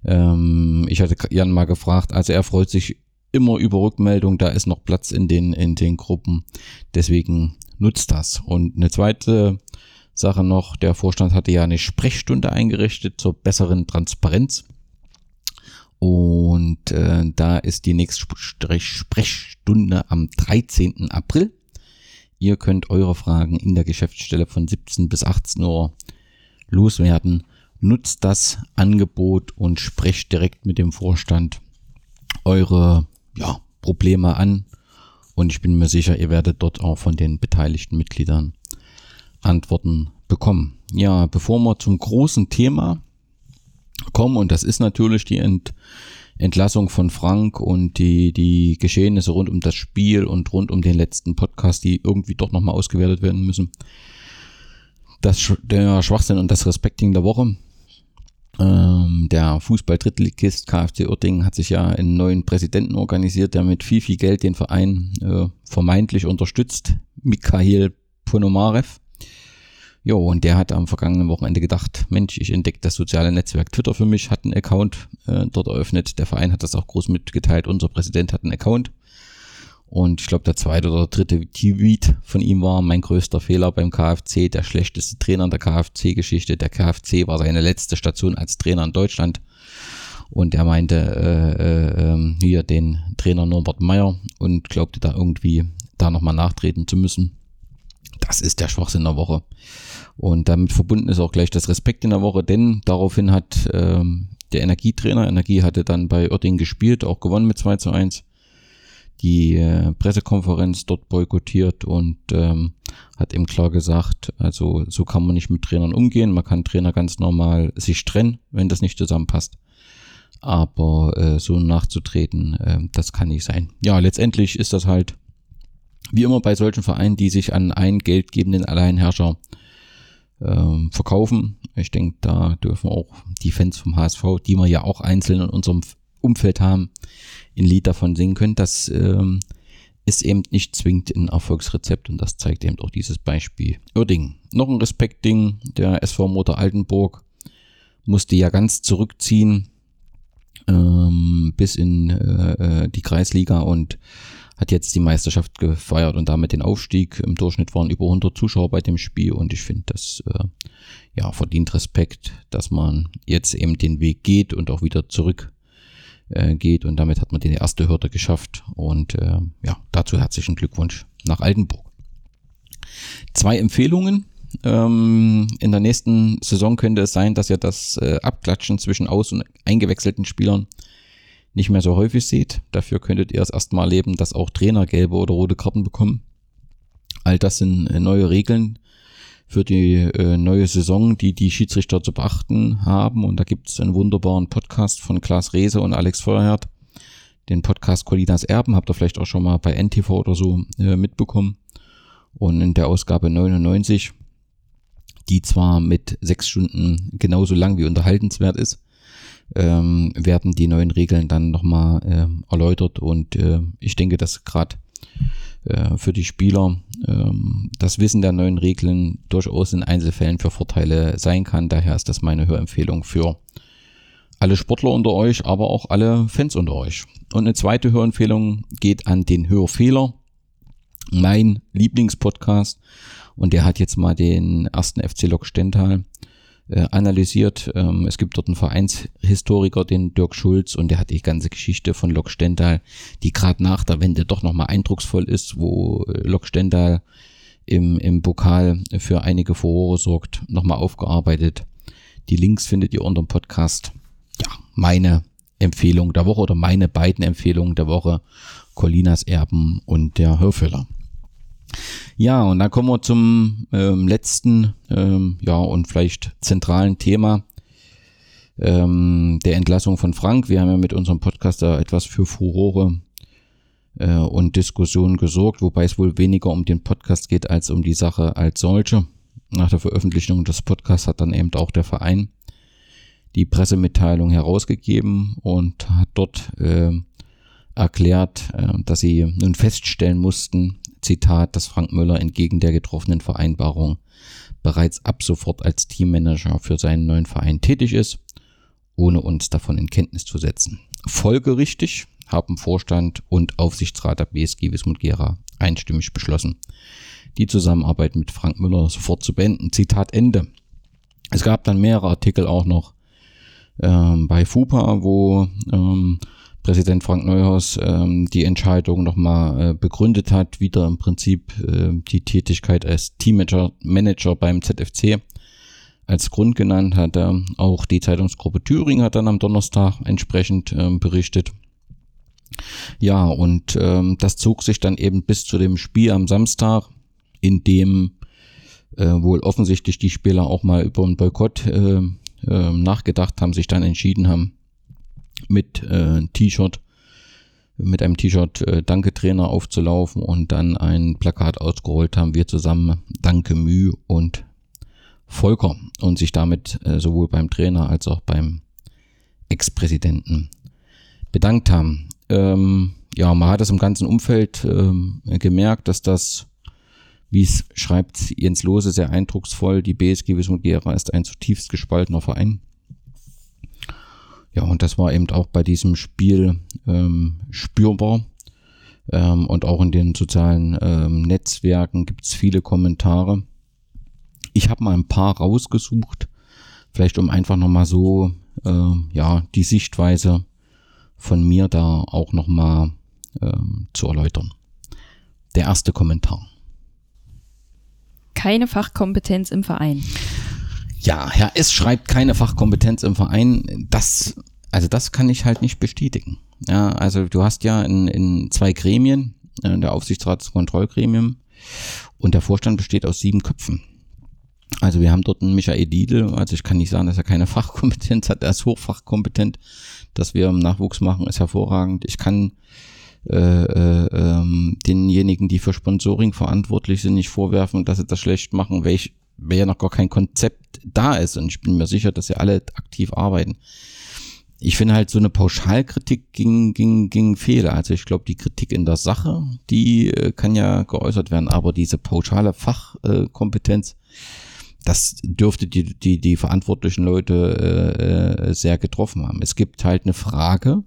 Ähm, ich hatte Jan mal gefragt, also er freut sich immer über Rückmeldung, da ist noch Platz in den, in den Gruppen. Deswegen nutzt das. Und eine zweite Sache noch, der Vorstand hatte ja eine Sprechstunde eingerichtet zur besseren Transparenz. Und äh, da ist die nächste Sprechstunde am 13. April. Ihr könnt eure Fragen in der Geschäftsstelle von 17 bis 18 Uhr loswerden nutzt das Angebot und sprecht direkt mit dem Vorstand eure ja, Probleme an. Und ich bin mir sicher, ihr werdet dort auch von den beteiligten Mitgliedern Antworten bekommen. Ja, bevor wir zum großen Thema kommen, und das ist natürlich die Ent Entlassung von Frank und die, die Geschehnisse rund um das Spiel und rund um den letzten Podcast, die irgendwie doch nochmal ausgewertet werden müssen. Das, der Schwachsinn und das Respekting der Woche ähm, der Fußball-Drittligist KfC Uerdingen hat sich ja einen neuen Präsidenten organisiert, der mit viel, viel Geld den Verein äh, vermeintlich unterstützt. Mikhail Ponomarev. Jo, und der hat am vergangenen Wochenende gedacht, Mensch, ich entdecke das soziale Netzwerk Twitter für mich, hat einen Account äh, dort eröffnet. Der Verein hat das auch groß mitgeteilt. Unser Präsident hat einen Account. Und ich glaube, der zweite oder dritte Tweet von ihm war mein größter Fehler beim KFC, der schlechteste Trainer der KFC-Geschichte. Der KFC war seine letzte Station als Trainer in Deutschland. Und er meinte äh, äh, ähm, hier den Trainer Norbert Meyer und glaubte da irgendwie da nochmal nachtreten zu müssen. Das ist der Schwachsinn der Woche. Und damit verbunden ist auch gleich das Respekt in der Woche, denn daraufhin hat ähm, der Energietrainer, Energie hatte dann bei Oerding gespielt, auch gewonnen mit 2 zu 1 die äh, Pressekonferenz dort boykottiert und ähm, hat eben klar gesagt, also so kann man nicht mit Trainern umgehen. Man kann Trainer ganz normal sich trennen, wenn das nicht zusammenpasst. Aber äh, so nachzutreten, äh, das kann nicht sein. Ja, letztendlich ist das halt wie immer bei solchen Vereinen, die sich an einen geldgebenden Alleinherrscher ähm, verkaufen. Ich denke, da dürfen auch die Fans vom HSV, die wir ja auch einzeln in unserem Umfeld haben, ein Lied davon singen können. Das ähm, ist eben nicht zwingend ein Erfolgsrezept und das zeigt eben auch dieses Beispiel Uerdingen. Noch ein Respektding, der SV Motor Altenburg musste ja ganz zurückziehen ähm, bis in äh, äh, die Kreisliga und hat jetzt die Meisterschaft gefeiert und damit den Aufstieg. Im Durchschnitt waren über 100 Zuschauer bei dem Spiel und ich finde, das äh, ja, verdient Respekt, dass man jetzt eben den Weg geht und auch wieder zurück äh, geht und damit hat man die erste Hürde geschafft und äh, ja, dazu herzlichen Glückwunsch nach Altenburg. Zwei Empfehlungen. Ähm, in der nächsten Saison könnte es sein, dass ihr das äh, Abklatschen zwischen aus- und eingewechselten Spielern nicht mehr so häufig seht. Dafür könntet ihr es erstmal erleben, dass auch Trainer gelbe oder rote Karten bekommen. All das sind äh, neue Regeln, für die äh, neue Saison, die die Schiedsrichter zu beachten haben. Und da gibt es einen wunderbaren Podcast von Klaas Rehse und Alex Feuerherd. Den Podcast Colinas Erben habt ihr vielleicht auch schon mal bei NTV oder so äh, mitbekommen. Und in der Ausgabe 99, die zwar mit sechs Stunden genauso lang wie unterhaltenswert ist, ähm, werden die neuen Regeln dann nochmal äh, erläutert. Und äh, ich denke, dass gerade äh, für die Spieler ähm, das Wissen der neuen Regeln durchaus in Einzelfällen für Vorteile sein kann. Daher ist das meine Hörempfehlung für alle Sportler unter euch, aber auch alle Fans unter euch. Und eine zweite Hörempfehlung geht an den Hörfehler, mein Lieblingspodcast. Und der hat jetzt mal den ersten FC Lok Stental analysiert. Ähm, es gibt dort einen Vereinshistoriker, den Dirk Schulz, und der hat die ganze Geschichte von Lok Stendal, die gerade nach der Wende doch nochmal eindrucksvoll ist, wo äh, Lok Stendal im, im Pokal für einige Furore sorgt, nochmal aufgearbeitet. Die Links findet ihr unter dem Podcast. Ja, meine Empfehlung der Woche oder meine beiden Empfehlungen der Woche. Colinas Erben und der Hörfüller. Ja, und dann kommen wir zum ähm, letzten, ähm, ja, und vielleicht zentralen Thema ähm, der Entlassung von Frank. Wir haben ja mit unserem Podcast da etwas für Furore äh, und Diskussionen gesorgt, wobei es wohl weniger um den Podcast geht als um die Sache als solche. Nach der Veröffentlichung des Podcasts hat dann eben auch der Verein die Pressemitteilung herausgegeben und hat dort äh, erklärt, äh, dass sie nun feststellen mussten, Zitat, dass Frank Müller entgegen der getroffenen Vereinbarung bereits ab sofort als Teammanager für seinen neuen Verein tätig ist, ohne uns davon in Kenntnis zu setzen. Folgerichtig haben Vorstand und Aufsichtsrat der BSG Wismut Gera einstimmig beschlossen, die Zusammenarbeit mit Frank Müller sofort zu beenden. Zitat Ende. Es gab dann mehrere Artikel auch noch ähm, bei FUPA, wo ähm, Präsident Frank Neuhaus ähm, die Entscheidung nochmal äh, begründet hat, wieder im Prinzip äh, die Tätigkeit als Teammanager Manager beim ZFC als Grund genannt hat. Äh, auch die Zeitungsgruppe Thüringen hat dann am Donnerstag entsprechend äh, berichtet. Ja, und ähm, das zog sich dann eben bis zu dem Spiel am Samstag, in dem äh, wohl offensichtlich die Spieler auch mal über einen Boykott äh, äh, nachgedacht haben, sich dann entschieden haben, mit äh, T-Shirt, mit einem T-Shirt äh, Danke Trainer aufzulaufen und dann ein Plakat ausgerollt haben, wir zusammen Danke Mühe und Volker und sich damit äh, sowohl beim Trainer als auch beim Ex-Präsidenten bedankt haben. Ähm, ja, man hat es im ganzen Umfeld ähm, gemerkt, dass das, wie es schreibt Jens Lose, sehr eindrucksvoll, die BSG Wismut Gera ist ein zutiefst gespaltener Verein. Ja, und das war eben auch bei diesem Spiel ähm, spürbar. Ähm, und auch in den sozialen ähm, Netzwerken gibt es viele Kommentare. Ich habe mal ein paar rausgesucht, vielleicht um einfach nochmal so äh, ja, die Sichtweise von mir da auch nochmal ähm, zu erläutern. Der erste Kommentar. Keine Fachkompetenz im Verein. Ja, Herr S. schreibt keine Fachkompetenz im Verein. Das, also das kann ich halt nicht bestätigen. Ja, also du hast ja in, in zwei Gremien, äh, der Aufsichtsratskontrollgremium und der Vorstand besteht aus sieben Köpfen. Also wir haben dort einen Michael Diedl, also ich kann nicht sagen, dass er keine Fachkompetenz hat, er ist hochfachkompetent. Dass wir im Nachwuchs machen, ist hervorragend. Ich kann äh, äh, ähm, denjenigen, die für Sponsoring verantwortlich sind, nicht vorwerfen, dass sie das schlecht machen, weil, ich, weil ja noch gar kein Konzept da ist und ich bin mir sicher, dass sie alle aktiv arbeiten. Ich finde halt so eine Pauschalkritik ging, ging, ging Fehler. Also ich glaube, die Kritik in der Sache, die äh, kann ja geäußert werden, aber diese pauschale Fachkompetenz, äh, das dürfte die, die, die verantwortlichen Leute äh, äh, sehr getroffen haben. Es gibt halt eine Frage,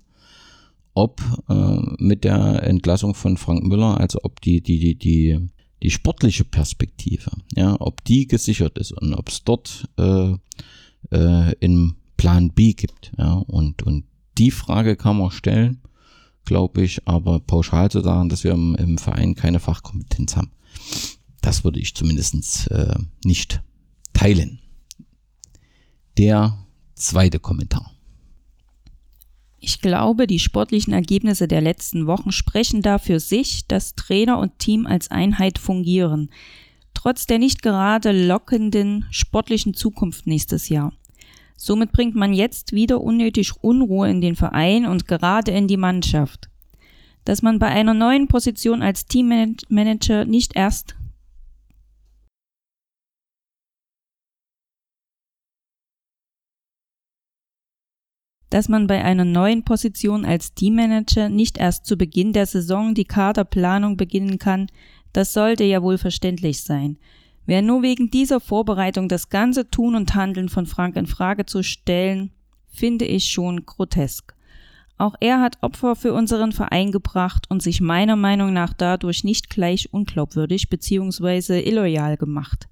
ob äh, mit der Entlassung von Frank Müller, also ob die, die, die, die, die sportliche Perspektive, ja, ob die gesichert ist und ob es dort äh, äh, in Plan B gibt. Ja, und, und die Frage kann man stellen, glaube ich, aber pauschal zu sagen, dass wir im, im Verein keine Fachkompetenz haben, das würde ich zumindest äh, nicht teilen. Der zweite Kommentar. Ich glaube, die sportlichen Ergebnisse der letzten Wochen sprechen da für sich, dass Trainer und Team als Einheit fungieren, trotz der nicht gerade lockenden sportlichen Zukunft nächstes Jahr. Somit bringt man jetzt wieder unnötig Unruhe in den Verein und gerade in die Mannschaft. Dass man bei einer neuen Position als Teammanager nicht erst dass man bei einer neuen Position als Teammanager nicht erst zu Beginn der Saison die Kaderplanung beginnen kann, das sollte ja wohl verständlich sein. Wer nur wegen dieser Vorbereitung das ganze Tun und Handeln von Frank in Frage zu stellen, finde ich schon grotesk. Auch er hat Opfer für unseren Verein gebracht und sich meiner Meinung nach dadurch nicht gleich unglaubwürdig bzw. illoyal gemacht.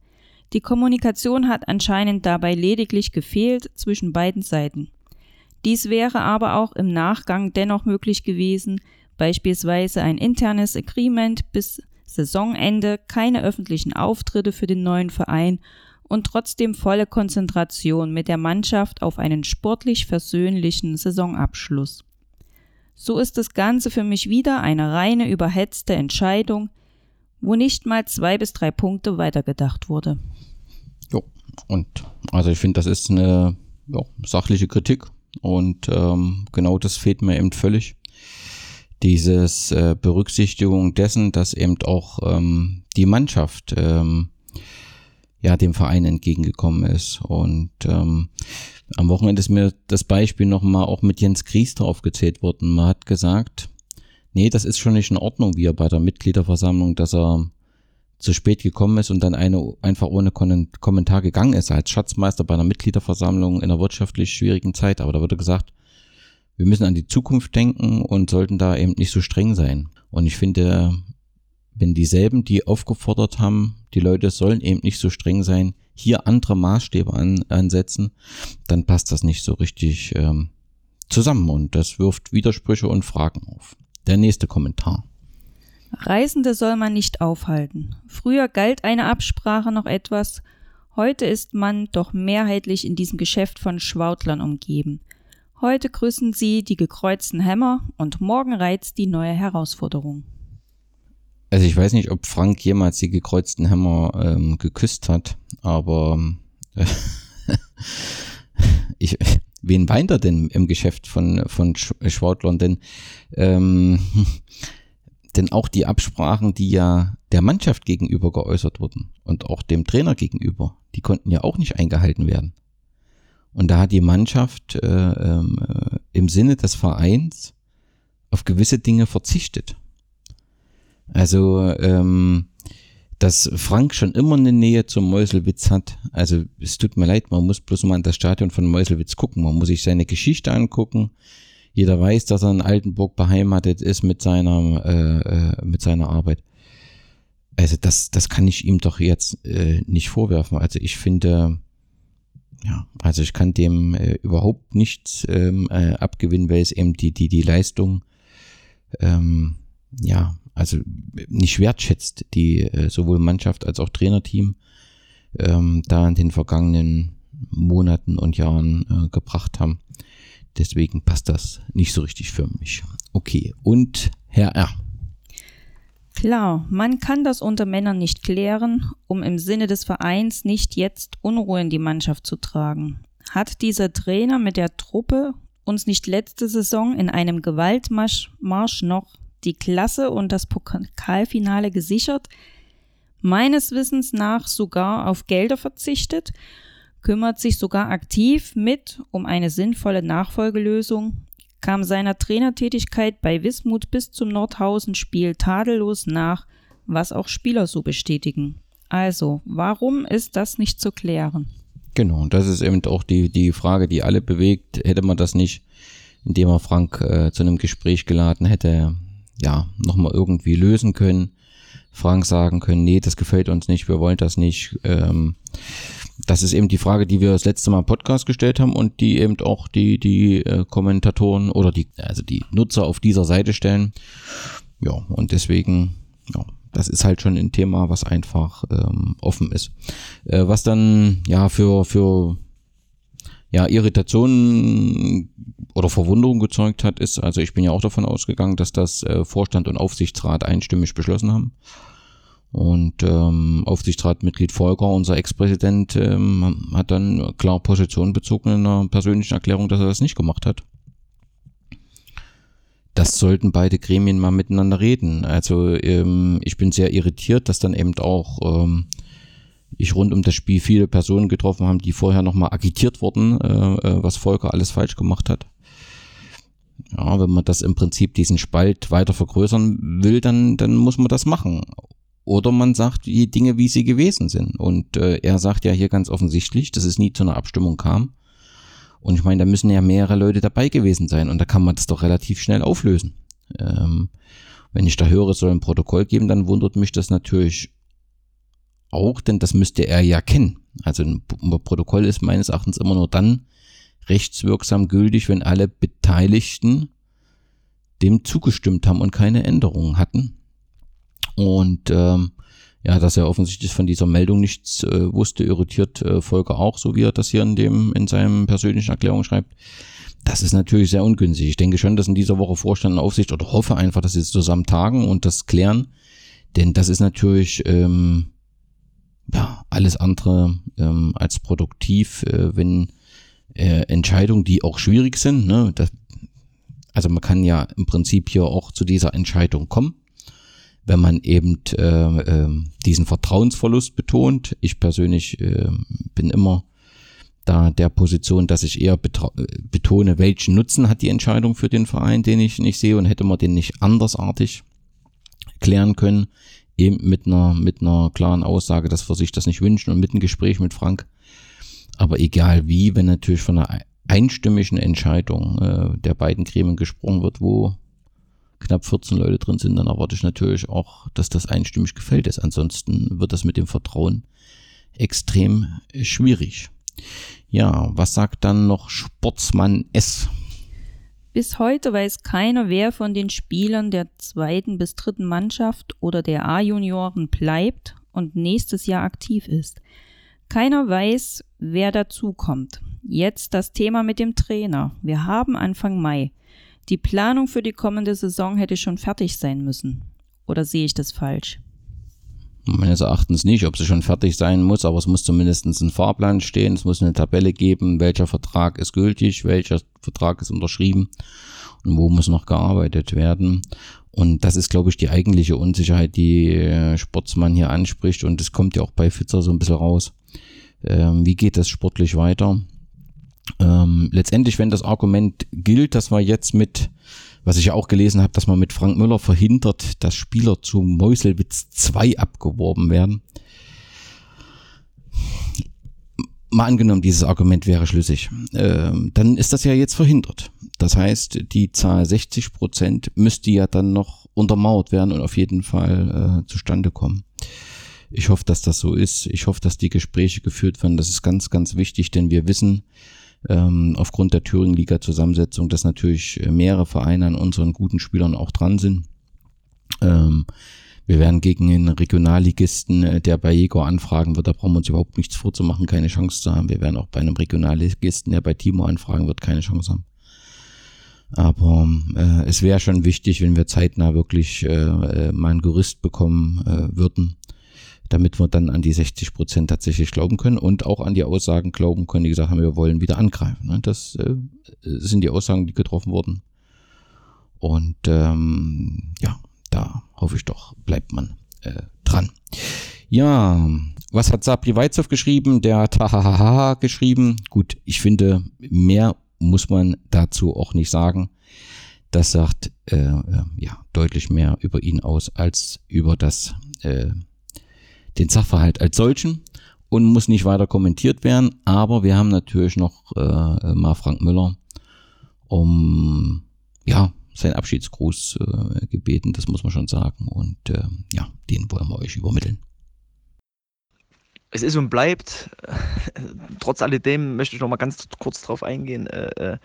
Die Kommunikation hat anscheinend dabei lediglich gefehlt zwischen beiden Seiten. Dies wäre aber auch im Nachgang dennoch möglich gewesen, beispielsweise ein internes Agreement bis Saisonende keine öffentlichen Auftritte für den neuen Verein und trotzdem volle Konzentration mit der Mannschaft auf einen sportlich versöhnlichen Saisonabschluss. So ist das Ganze für mich wieder eine reine überhetzte Entscheidung, wo nicht mal zwei bis drei Punkte weitergedacht wurde. Jo, und also ich finde, das ist eine ja, sachliche Kritik und ähm, genau das fehlt mir eben völlig. Dieses äh, Berücksichtigung dessen, dass eben auch ähm, die Mannschaft ähm, ja dem Verein entgegengekommen ist. Und ähm, am Wochenende ist mir das Beispiel nochmal auch mit Jens Kriester aufgezählt worden. Man hat gesagt, nee, das ist schon nicht in Ordnung, wie er bei der Mitgliederversammlung, dass er zu spät gekommen ist und dann eine einfach ohne Kommentar gegangen ist als Schatzmeister bei einer Mitgliederversammlung in einer wirtschaftlich schwierigen Zeit. Aber da wurde gesagt, wir müssen an die Zukunft denken und sollten da eben nicht so streng sein. Und ich finde, wenn dieselben, die aufgefordert haben, die Leute sollen eben nicht so streng sein, hier andere Maßstäbe an, ansetzen, dann passt das nicht so richtig ähm, zusammen und das wirft Widersprüche und Fragen auf. Der nächste Kommentar. Reisende soll man nicht aufhalten. Früher galt eine Absprache noch etwas, heute ist man doch mehrheitlich in diesem Geschäft von Schwautlern umgeben. Heute grüßen sie die gekreuzten Hämmer und morgen reizt die neue Herausforderung. Also ich weiß nicht, ob Frank jemals die gekreuzten Hämmer ähm, geküsst hat, aber äh, ich, wen weint er denn im Geschäft von, von Schwautlern? Denn, ähm, denn auch die Absprachen, die ja der Mannschaft gegenüber geäußert wurden und auch dem Trainer gegenüber, die konnten ja auch nicht eingehalten werden. Und da hat die Mannschaft äh, äh, im Sinne des Vereins auf gewisse Dinge verzichtet. Also, ähm, dass Frank schon immer eine Nähe zum Meuselwitz hat. Also es tut mir leid, man muss bloß mal in das Stadion von Meuselwitz gucken. Man muss sich seine Geschichte angucken. Jeder weiß, dass er in Altenburg beheimatet ist mit seiner, äh, äh, mit seiner Arbeit. Also das, das kann ich ihm doch jetzt äh, nicht vorwerfen. Also ich finde, ja, also ich kann dem äh, überhaupt nichts ähm, äh, abgewinnen, weil es eben die, die, die Leistung ähm, ja, also nicht wertschätzt, die äh, sowohl Mannschaft als auch Trainerteam ähm, da in den vergangenen Monaten und Jahren äh, gebracht haben. Deswegen passt das nicht so richtig für mich. Okay, und Herr R. Klar, man kann das unter Männern nicht klären, um im Sinne des Vereins nicht jetzt Unruhe in die Mannschaft zu tragen. Hat dieser Trainer mit der Truppe uns nicht letzte Saison in einem Gewaltmarsch noch die Klasse und das Pokalfinale gesichert, meines Wissens nach sogar auf Gelder verzichtet, kümmert sich sogar aktiv mit um eine sinnvolle Nachfolgelösung, kam seiner Trainertätigkeit bei Wismut bis zum Nordhausen-Spiel tadellos nach, was auch Spieler so bestätigen. Also, warum ist das nicht zu klären? Genau, und das ist eben auch die, die Frage, die alle bewegt. Hätte man das nicht, indem er Frank äh, zu einem Gespräch geladen hätte, ja, nochmal irgendwie lösen können. Frank sagen können, nee, das gefällt uns nicht, wir wollen das nicht. Ähm, das ist eben die Frage, die wir das letzte Mal im Podcast gestellt haben und die eben auch die, die äh, Kommentatoren oder die, also die Nutzer auf dieser Seite stellen. Ja, und deswegen, ja, das ist halt schon ein Thema, was einfach ähm, offen ist. Äh, was dann ja für, für ja, Irritationen oder Verwunderung gezeugt hat, ist, also ich bin ja auch davon ausgegangen, dass das äh, Vorstand und Aufsichtsrat einstimmig beschlossen haben. Und ähm, Aufsichtsratmitglied Volker, unser Ex-Präsident, ähm, hat dann klar Position bezogen in einer persönlichen Erklärung, dass er das nicht gemacht hat. Das sollten beide Gremien mal miteinander reden. Also ähm, ich bin sehr irritiert, dass dann eben auch ähm, ich rund um das Spiel viele Personen getroffen haben, die vorher nochmal agitiert wurden, äh, äh, was Volker alles falsch gemacht hat. Ja, wenn man das im Prinzip diesen Spalt weiter vergrößern will, dann, dann muss man das machen. Oder man sagt die Dinge, wie sie gewesen sind. Und äh, er sagt ja hier ganz offensichtlich, dass es nie zu einer Abstimmung kam. Und ich meine, da müssen ja mehrere Leute dabei gewesen sein. Und da kann man das doch relativ schnell auflösen. Ähm, wenn ich da höre, es soll ein Protokoll geben, dann wundert mich das natürlich auch, denn das müsste er ja kennen. Also ein Protokoll ist meines Erachtens immer nur dann rechtswirksam gültig, wenn alle Beteiligten dem zugestimmt haben und keine Änderungen hatten. Und ähm, ja, dass er offensichtlich von dieser Meldung nichts äh, wusste, irritiert äh, Volker auch, so wie er das hier in dem in seinem persönlichen Erklärung schreibt. Das ist natürlich sehr ungünstig. Ich denke schon, dass in dieser Woche Vorstand und Aufsicht oder hoffe einfach, dass sie zusammen tagen und das klären. Denn das ist natürlich ähm, ja, alles andere ähm, als produktiv, äh, wenn äh, Entscheidungen, die auch schwierig sind, ne, das, also man kann ja im Prinzip hier auch zu dieser Entscheidung kommen, wenn man eben äh, äh, diesen Vertrauensverlust betont. Ich persönlich äh, bin immer da der Position, dass ich eher betone, welchen Nutzen hat die Entscheidung für den Verein, den ich nicht sehe und hätte man den nicht andersartig klären können, eben mit einer, mit einer klaren Aussage, dass wir sich das nicht wünschen und mit einem Gespräch mit Frank. Aber egal wie, wenn natürlich von einer einstimmigen Entscheidung äh, der beiden Gremien gesprochen wird, wo knapp 14 Leute drin sind, dann erwarte ich natürlich auch, dass das einstimmig gefällt ist. Ansonsten wird das mit dem Vertrauen extrem schwierig. Ja, was sagt dann noch Sportsmann S? Bis heute weiß keiner, wer von den Spielern der zweiten bis dritten Mannschaft oder der A-Junioren bleibt und nächstes Jahr aktiv ist. Keiner weiß, wer dazukommt. Jetzt das Thema mit dem Trainer. Wir haben Anfang Mai. Die Planung für die kommende Saison hätte schon fertig sein müssen. Oder sehe ich das falsch? Meines Erachtens nicht, ob sie schon fertig sein muss, aber es muss zumindest ein Fahrplan stehen, es muss eine Tabelle geben, welcher Vertrag ist gültig, welcher Vertrag ist unterschrieben und wo muss noch gearbeitet werden. Und das ist, glaube ich, die eigentliche Unsicherheit, die äh, Sportsmann hier anspricht. Und es kommt ja auch bei Fitzer so ein bisschen raus. Ähm, wie geht das sportlich weiter? Ähm, letztendlich, wenn das Argument gilt, dass wir jetzt mit was ich ja auch gelesen habe, dass man mit Frank Müller verhindert, dass Spieler zu Meuselwitz 2 abgeworben werden. Mal angenommen, dieses Argument wäre schlüssig, ähm, dann ist das ja jetzt verhindert. Das heißt, die Zahl 60 Prozent müsste ja dann noch untermauert werden und auf jeden Fall äh, zustande kommen. Ich hoffe, dass das so ist. Ich hoffe, dass die Gespräche geführt werden. Das ist ganz, ganz wichtig, denn wir wissen, ähm, aufgrund der Thüringen-Liga-Zusammensetzung, dass natürlich mehrere Vereine an unseren guten Spielern auch dran sind. Ähm, wir werden gegen den Regionalligisten, äh, der bei Jäger anfragen wird, da brauchen wir uns überhaupt nichts vorzumachen, keine Chance zu haben. Wir werden auch bei einem Regionalligisten, der bei Timo anfragen wird, keine Chance haben. Aber äh, es wäre schon wichtig, wenn wir zeitnah wirklich äh, äh mal ein Gerüst bekommen äh, würden, damit wir dann an die 60 Prozent tatsächlich glauben können und auch an die Aussagen glauben können, die gesagt haben, wir wollen wieder angreifen. Ne? Das äh, sind die Aussagen, die getroffen wurden. Und ähm, ja, da hoffe ich doch, bleibt man äh, dran. Ja, was hat Sabri Weizhoff geschrieben? Der hat Tahahaha geschrieben. Gut, ich finde, mehr muss man dazu auch nicht sagen. Das sagt äh, äh, ja deutlich mehr über ihn aus als über das äh, den Sachverhalt als solchen und muss nicht weiter kommentiert werden. Aber wir haben natürlich noch äh, mal Frank Müller um ja seinen Abschiedsgruß äh, gebeten, das muss man schon sagen. Und äh, ja, den wollen wir euch übermitteln es ist und bleibt, trotz alledem möchte ich noch mal ganz kurz drauf eingehen, äh, äh,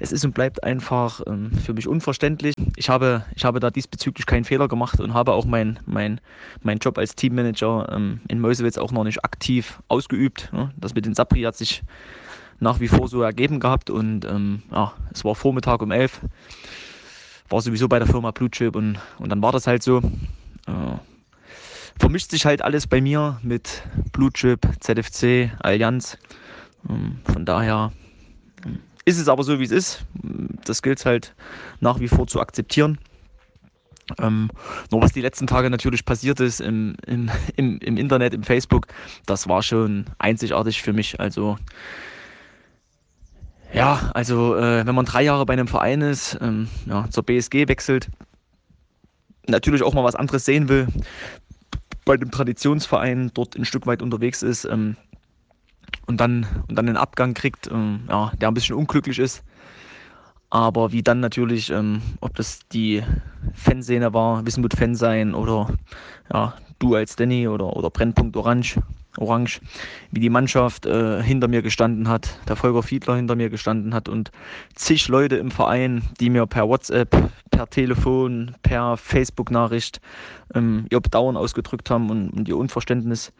es ist und bleibt einfach ähm, für mich unverständlich. Ich habe, ich habe da diesbezüglich keinen Fehler gemacht und habe auch meinen mein, mein Job als Teammanager ähm, in Meuselwitz auch noch nicht aktiv ausgeübt. Ne? Das mit den Sapri hat sich nach wie vor so ergeben gehabt und ähm, ja, es war Vormittag um elf, war sowieso bei der Firma Blutchip und, und dann war das halt so. Vermischt sich halt alles bei mir mit Blutchip, ZFC, Allianz. Ähm, von daher ähm, ist es aber so, wie es ist. Das gilt halt nach wie vor zu akzeptieren. Ähm, nur was die letzten Tage natürlich passiert ist im, im, im, im Internet, im Facebook, das war schon einzigartig für mich. Also ja, also äh, wenn man drei Jahre bei einem Verein ist, ähm, ja, zur BSG wechselt, natürlich auch mal was anderes sehen will, bei dem Traditionsverein dort ein Stück weit unterwegs ist ähm, und, dann, und dann einen Abgang kriegt, ähm, ja, der ein bisschen unglücklich ist. Aber wie dann natürlich, ähm, ob das die Fanszene war, Wissenmut Fan sein oder ja, du als Danny oder, oder Brennpunkt Orange, orange, wie die Mannschaft äh, hinter mir gestanden hat, der Volker Fiedler hinter mir gestanden hat und zig Leute im Verein, die mir per WhatsApp, per Telefon, per Facebook-Nachricht ähm, ihr Bedauern ausgedrückt haben und, und ihr Unverständnis.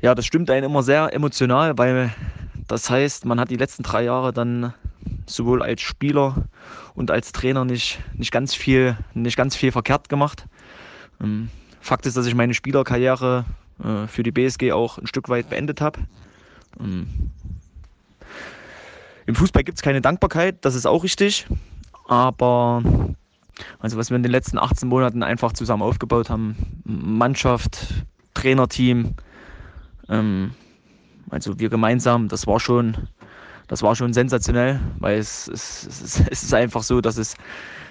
Ja, das stimmt einen immer sehr emotional, weil das heißt, man hat die letzten drei Jahre dann sowohl als Spieler und als Trainer nicht, nicht, ganz, viel, nicht ganz viel verkehrt gemacht. Ähm, Fakt ist, dass ich meine Spielerkarriere äh, für die BSG auch ein Stück weit beendet habe. Ähm, Im Fußball gibt es keine Dankbarkeit, das ist auch richtig. Aber also was wir in den letzten 18 Monaten einfach zusammen aufgebaut haben, Mannschaft, Trainerteam, ähm, also wir gemeinsam, das war schon, das war schon sensationell, weil es, es, es, es ist einfach so, dass es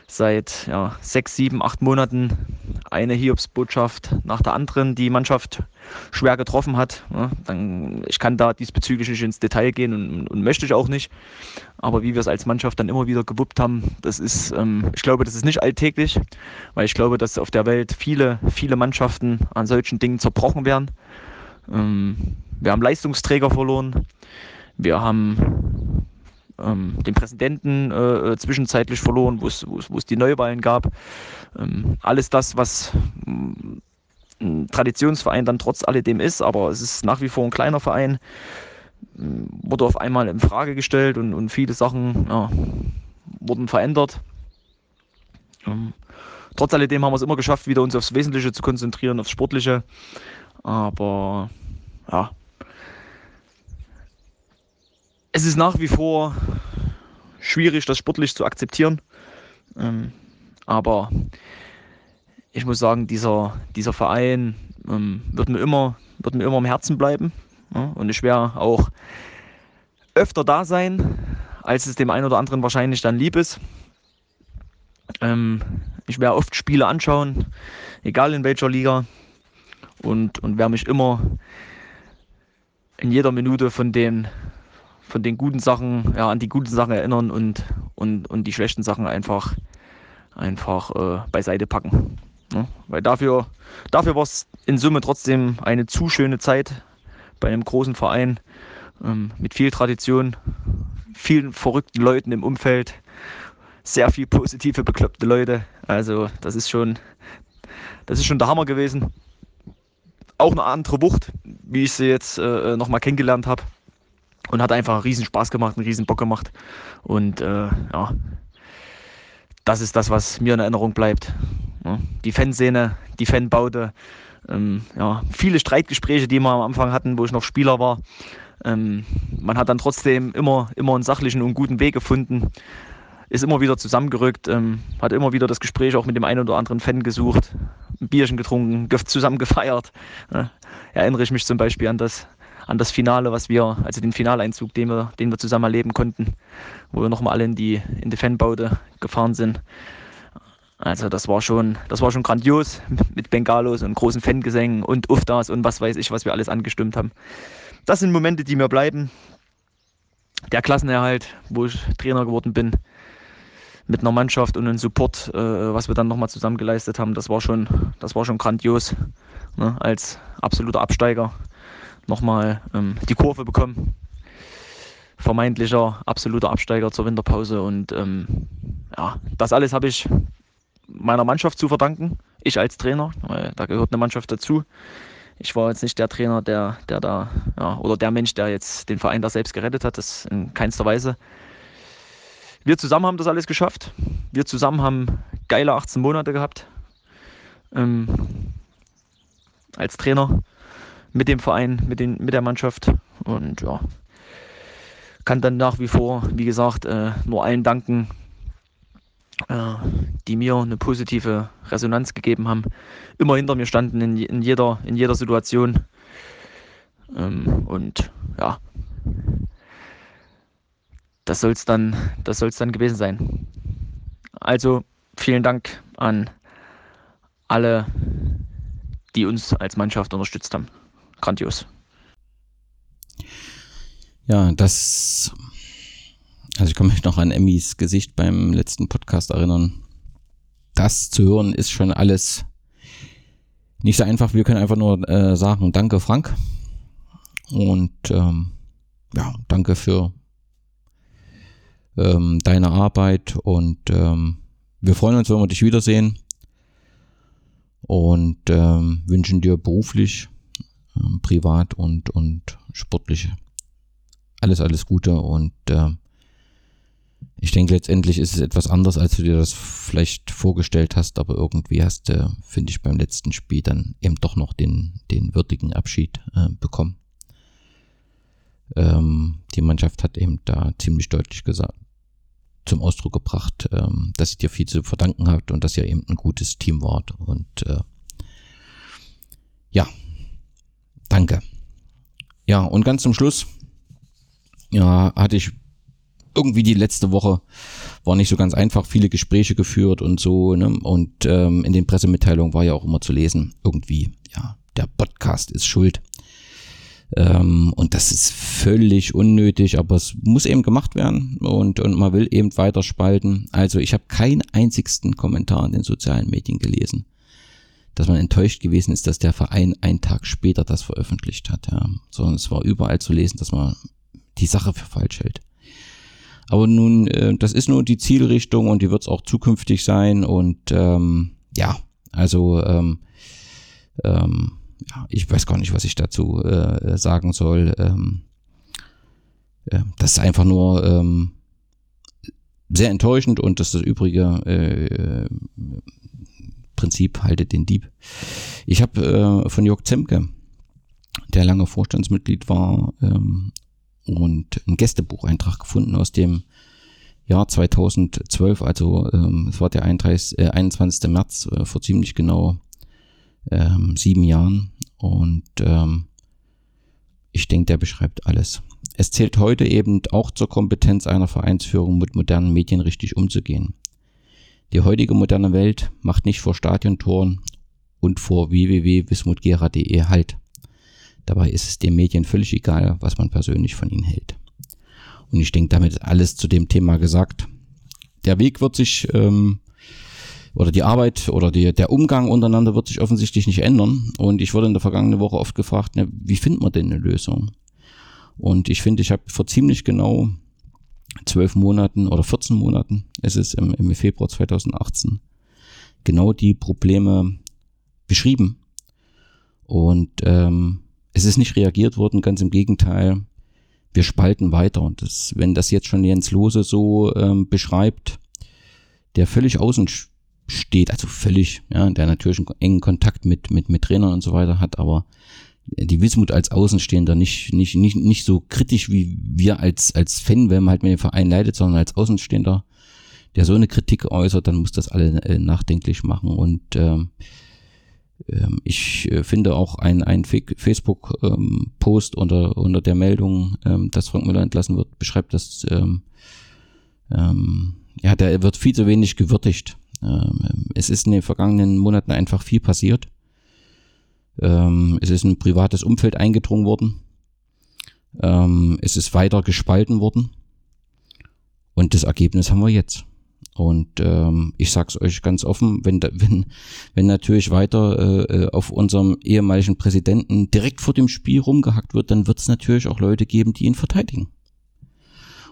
seit ja, sechs, sieben, acht Monaten eine Hiobsbotschaft nach der anderen die Mannschaft schwer getroffen hat. Ja, dann, ich kann da diesbezüglich nicht ins Detail gehen und, und, möchte ich auch nicht. Aber wie wir es als Mannschaft dann immer wieder gewuppt haben, das ist, ähm, ich glaube, das ist nicht alltäglich, weil ich glaube, dass auf der Welt viele, viele Mannschaften an solchen Dingen zerbrochen werden. Ähm, wir haben Leistungsträger verloren. Wir haben ähm, den Präsidenten äh, äh zwischenzeitlich verloren, wo es die Neuwahlen gab. Ähm, alles das, was mm, ein Traditionsverein dann trotz alledem ist, aber es ist nach wie vor ein kleiner Verein, mm, wurde auf einmal in Frage gestellt und, und viele Sachen ja, wurden verändert. Ähm, trotz alledem haben wir es immer geschafft, wieder uns aufs Wesentliche zu konzentrieren, aufs Sportliche. Aber ja, es ist nach wie vor schwierig, das sportlich zu akzeptieren. Ähm, aber ich muss sagen, dieser, dieser Verein ähm, wird, mir immer, wird mir immer im Herzen bleiben. Ja? Und ich werde auch öfter da sein, als es dem einen oder anderen wahrscheinlich dann lieb ist. Ähm, ich werde oft Spiele anschauen, egal in welcher Liga. Und, und werde mich immer in jeder Minute von den von den guten Sachen, ja, an die guten Sachen erinnern und, und, und die schlechten Sachen einfach, einfach äh, beiseite packen. Ja, weil dafür, dafür war es in Summe trotzdem eine zu schöne Zeit bei einem großen Verein ähm, mit viel Tradition, vielen verrückten Leuten im Umfeld, sehr viel positive, bekloppte Leute. Also das ist schon, das ist schon der Hammer gewesen. Auch eine andere Wucht, wie ich sie jetzt äh, nochmal kennengelernt habe und hat einfach einen riesen Spaß gemacht, einen riesen Bock gemacht. Und äh, ja, das ist das, was mir in Erinnerung bleibt. Ja, die Fanszene, die Fanbaute, ähm, ja, viele Streitgespräche, die wir am Anfang hatten, wo ich noch Spieler war. Ähm, man hat dann trotzdem immer, immer einen sachlichen und guten Weg gefunden, ist immer wieder zusammengerückt, ähm, hat immer wieder das Gespräch auch mit dem einen oder anderen Fan gesucht, ein Bierchen getrunken, zusammen gefeiert. Ja, erinnere ich mich zum Beispiel an das an das Finale, was wir, also den Finaleinzug, den wir, den wir zusammen erleben konnten, wo wir nochmal alle in die, in die Fanbaute gefahren sind. Also das war schon, das war schon grandios mit Bengalos und großen Fangesängen und Uftas und was weiß ich, was wir alles angestimmt haben. Das sind Momente, die mir bleiben. Der Klassenerhalt, wo ich Trainer geworden bin, mit einer Mannschaft und einem Support, äh, was wir dann nochmal zusammen geleistet haben, das war schon, das war schon grandios. Ne, als absoluter Absteiger nochmal ähm, die Kurve bekommen. Vermeintlicher absoluter Absteiger zur Winterpause. Und ähm, ja, das alles habe ich meiner Mannschaft zu verdanken. Ich als Trainer, weil da gehört eine Mannschaft dazu. Ich war jetzt nicht der Trainer, der, der da, ja, oder der Mensch, der jetzt den Verein da selbst gerettet hat. Das in keinster Weise. Wir zusammen haben das alles geschafft. Wir zusammen haben geile 18 Monate gehabt. Ähm, als Trainer mit dem Verein, mit, den, mit der Mannschaft. Und ja, kann dann nach wie vor, wie gesagt, äh, nur allen danken, äh, die mir eine positive Resonanz gegeben haben, immer hinter mir standen in, in, jeder, in jeder Situation. Ähm, und ja, das soll es dann, dann gewesen sein. Also vielen Dank an alle, die uns als Mannschaft unterstützt haben grandios. Ja, das. Also ich kann mich noch an Emmys Gesicht beim letzten Podcast erinnern. Das zu hören ist schon alles nicht so einfach. Wir können einfach nur äh, sagen, danke Frank. Und ähm, ja, danke für ähm, deine Arbeit und ähm, wir freuen uns, wenn wir dich wiedersehen und ähm, wünschen dir beruflich, ähm, privat und, und sportlich alles, alles Gute und äh, ich denke, letztendlich ist es etwas anders, als du dir das vielleicht vorgestellt hast, aber irgendwie hast du, finde ich, beim letzten Spiel dann eben doch noch den, den würdigen Abschied äh, bekommen. Ähm, die Mannschaft hat eben da ziemlich deutlich gesagt, zum Ausdruck gebracht, ähm, dass sie dir viel zu verdanken habt und dass ihr eben ein gutes Team wart. Und äh, ja, danke. Ja, und ganz zum Schluss, ja, hatte ich irgendwie die letzte Woche war nicht so ganz einfach, viele Gespräche geführt und so, ne? Und ähm, in den Pressemitteilungen war ja auch immer zu lesen, irgendwie, ja, der Podcast ist schuld. Ähm, und das ist völlig unnötig, aber es muss eben gemacht werden und, und man will eben weiter spalten. Also ich habe keinen einzigsten Kommentar in den sozialen Medien gelesen, dass man enttäuscht gewesen ist, dass der Verein einen Tag später das veröffentlicht hat. Ja. Sondern es war überall zu lesen, dass man die Sache für falsch hält. Aber nun, äh, das ist nur die Zielrichtung und die wird es auch zukünftig sein. Und ähm, ja, also ähm, ähm, ja, ich weiß gar nicht, was ich dazu äh, sagen soll. Ähm, äh, das ist einfach nur ähm, sehr enttäuschend und das ist das übrige äh, Prinzip haltet den Dieb. Ich habe äh, von Jörg Zemke, der lange Vorstandsmitglied war ähm, und ein Gästebucheintrag gefunden aus dem Jahr 2012, also ähm, es war der 31, äh, 21. März äh, vor ziemlich genau ähm, sieben Jahren und ähm, ich denke, der beschreibt alles. Es zählt heute eben auch zur Kompetenz einer Vereinsführung, mit modernen Medien richtig umzugehen. Die heutige moderne Welt macht nicht vor Stadiontoren und vor www.wismutgera.de Halt. Dabei ist es den Medien völlig egal, was man persönlich von ihnen hält. Und ich denke, damit ist alles zu dem Thema gesagt. Der Weg wird sich ähm, oder die Arbeit oder die, der Umgang untereinander wird sich offensichtlich nicht ändern. Und ich wurde in der vergangenen Woche oft gefragt, ne, wie findet man denn eine Lösung? Und ich finde, ich habe vor ziemlich genau zwölf Monaten oder 14 Monaten, es ist im, im Februar 2018, genau die Probleme beschrieben. Und ähm, es ist nicht reagiert worden, ganz im Gegenteil. Wir spalten weiter. Und das, wenn das jetzt schon Jens Lose so ähm, beschreibt, der völlig außen steht, also völlig, ja, der natürlich einen engen Kontakt mit, mit, mit Trainern und so weiter hat, aber die Wismut als Außenstehender nicht, nicht, nicht, nicht so kritisch wie wir als, als Fan, wenn man halt mit dem Verein leidet, sondern als Außenstehender, der so eine Kritik äußert, dann muss das alle äh, nachdenklich machen. Und ähm, ähm ich äh, finde auch ein, ein Facebook-Post ähm, unter, unter der Meldung, ähm, dass Frank Müller entlassen wird, beschreibt das, ähm, ähm, ja, der wird viel zu wenig gewürdigt. Ähm, es ist in den vergangenen Monaten einfach viel passiert. Ähm, es ist ein privates Umfeld eingedrungen worden. Ähm, es ist weiter gespalten worden. Und das Ergebnis haben wir jetzt. Und ähm, ich sag's euch ganz offen, wenn, wenn, wenn natürlich weiter äh, auf unserem ehemaligen Präsidenten direkt vor dem Spiel rumgehackt wird, dann wird es natürlich auch Leute geben, die ihn verteidigen.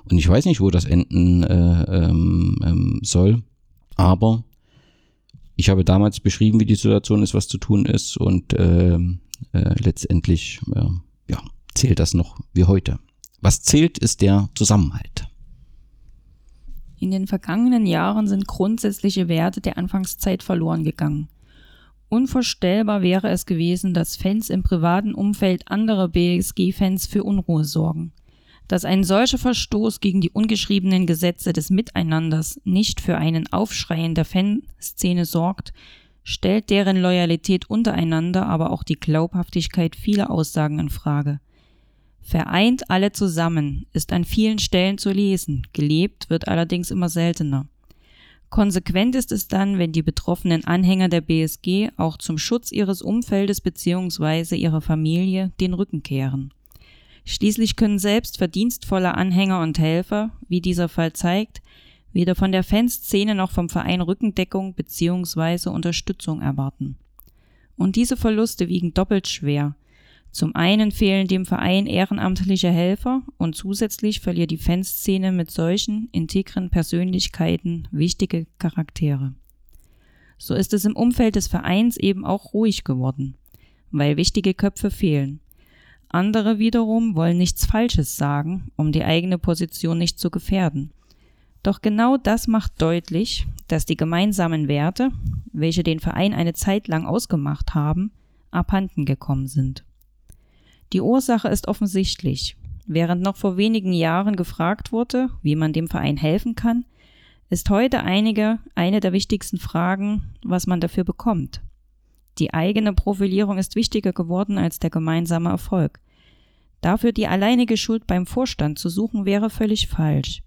Und ich weiß nicht, wo das enden äh, ähm, ähm, soll. Aber ich habe damals beschrieben, wie die Situation ist, was zu tun ist und äh, äh, letztendlich äh, ja, zählt das noch wie heute. Was zählt, ist der Zusammenhalt. In den vergangenen Jahren sind grundsätzliche Werte der Anfangszeit verloren gegangen. Unvorstellbar wäre es gewesen, dass Fans im privaten Umfeld anderer BSG-Fans für Unruhe sorgen. Dass ein solcher Verstoß gegen die ungeschriebenen Gesetze des Miteinanders nicht für einen Aufschrei in der Fanszene sorgt, stellt deren Loyalität untereinander aber auch die Glaubhaftigkeit vieler Aussagen in Frage. Vereint alle zusammen ist an vielen Stellen zu lesen, gelebt wird allerdings immer seltener. Konsequent ist es dann, wenn die betroffenen Anhänger der BSG auch zum Schutz ihres Umfeldes bzw. ihrer Familie den Rücken kehren. Schließlich können selbst verdienstvolle Anhänger und Helfer, wie dieser Fall zeigt, weder von der Fanszene noch vom Verein Rückendeckung bzw. Unterstützung erwarten. Und diese Verluste wiegen doppelt schwer. Zum einen fehlen dem Verein ehrenamtliche Helfer und zusätzlich verliert die Fanszene mit solchen integren Persönlichkeiten wichtige Charaktere. So ist es im Umfeld des Vereins eben auch ruhig geworden, weil wichtige Köpfe fehlen. Andere wiederum wollen nichts Falsches sagen, um die eigene Position nicht zu gefährden. Doch genau das macht deutlich, dass die gemeinsamen Werte, welche den Verein eine Zeit lang ausgemacht haben, abhanden gekommen sind. Die Ursache ist offensichtlich. Während noch vor wenigen Jahren gefragt wurde, wie man dem Verein helfen kann, ist heute einige eine der wichtigsten Fragen, was man dafür bekommt. Die eigene Profilierung ist wichtiger geworden als der gemeinsame Erfolg. Dafür die alleinige Schuld beim Vorstand zu suchen wäre völlig falsch.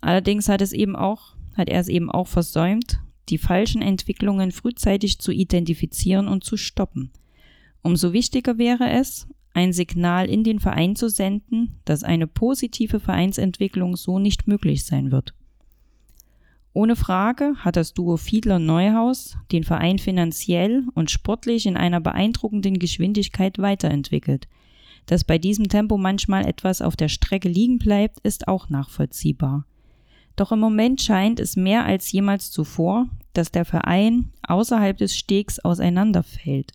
Allerdings hat es eben auch, hat er es eben auch versäumt, die falschen Entwicklungen frühzeitig zu identifizieren und zu stoppen. Umso wichtiger wäre es, ein Signal in den Verein zu senden, dass eine positive Vereinsentwicklung so nicht möglich sein wird. Ohne Frage hat das Duo Fiedler-Neuhaus den Verein finanziell und sportlich in einer beeindruckenden Geschwindigkeit weiterentwickelt. Dass bei diesem Tempo manchmal etwas auf der Strecke liegen bleibt, ist auch nachvollziehbar. Doch im Moment scheint es mehr als jemals zuvor, dass der Verein außerhalb des Stegs auseinanderfällt.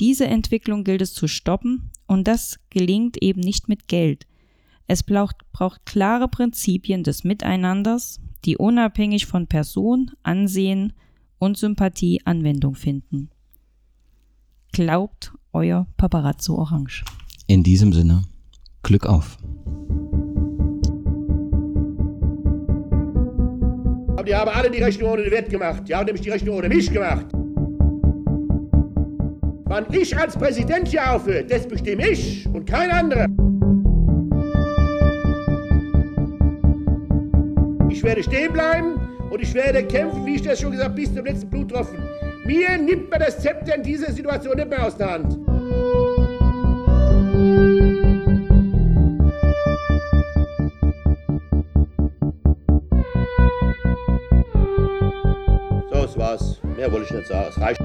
Diese Entwicklung gilt es zu stoppen und das gelingt eben nicht mit Geld. Es braucht, braucht klare Prinzipien des Miteinanders, die unabhängig von Person, Ansehen und Sympathie Anwendung finden. Glaubt euer Paparazzo Orange. In diesem Sinne, Glück auf. Aber die haben alle die Rechnung ohne den Wert gemacht. Die haben nämlich die Rechnung ohne mich gemacht. Wann ich als Präsident hier aufhöre, das bestimme ich und kein anderer. Ich werde stehen bleiben und ich werde kämpfen, wie ich das schon gesagt habe, bis zum letzten Bluttropfen. Mir nimmt man das Zepter in dieser Situation nicht mehr aus der Hand. So, das war's. Mehr wollte ich nicht sagen. Es reicht.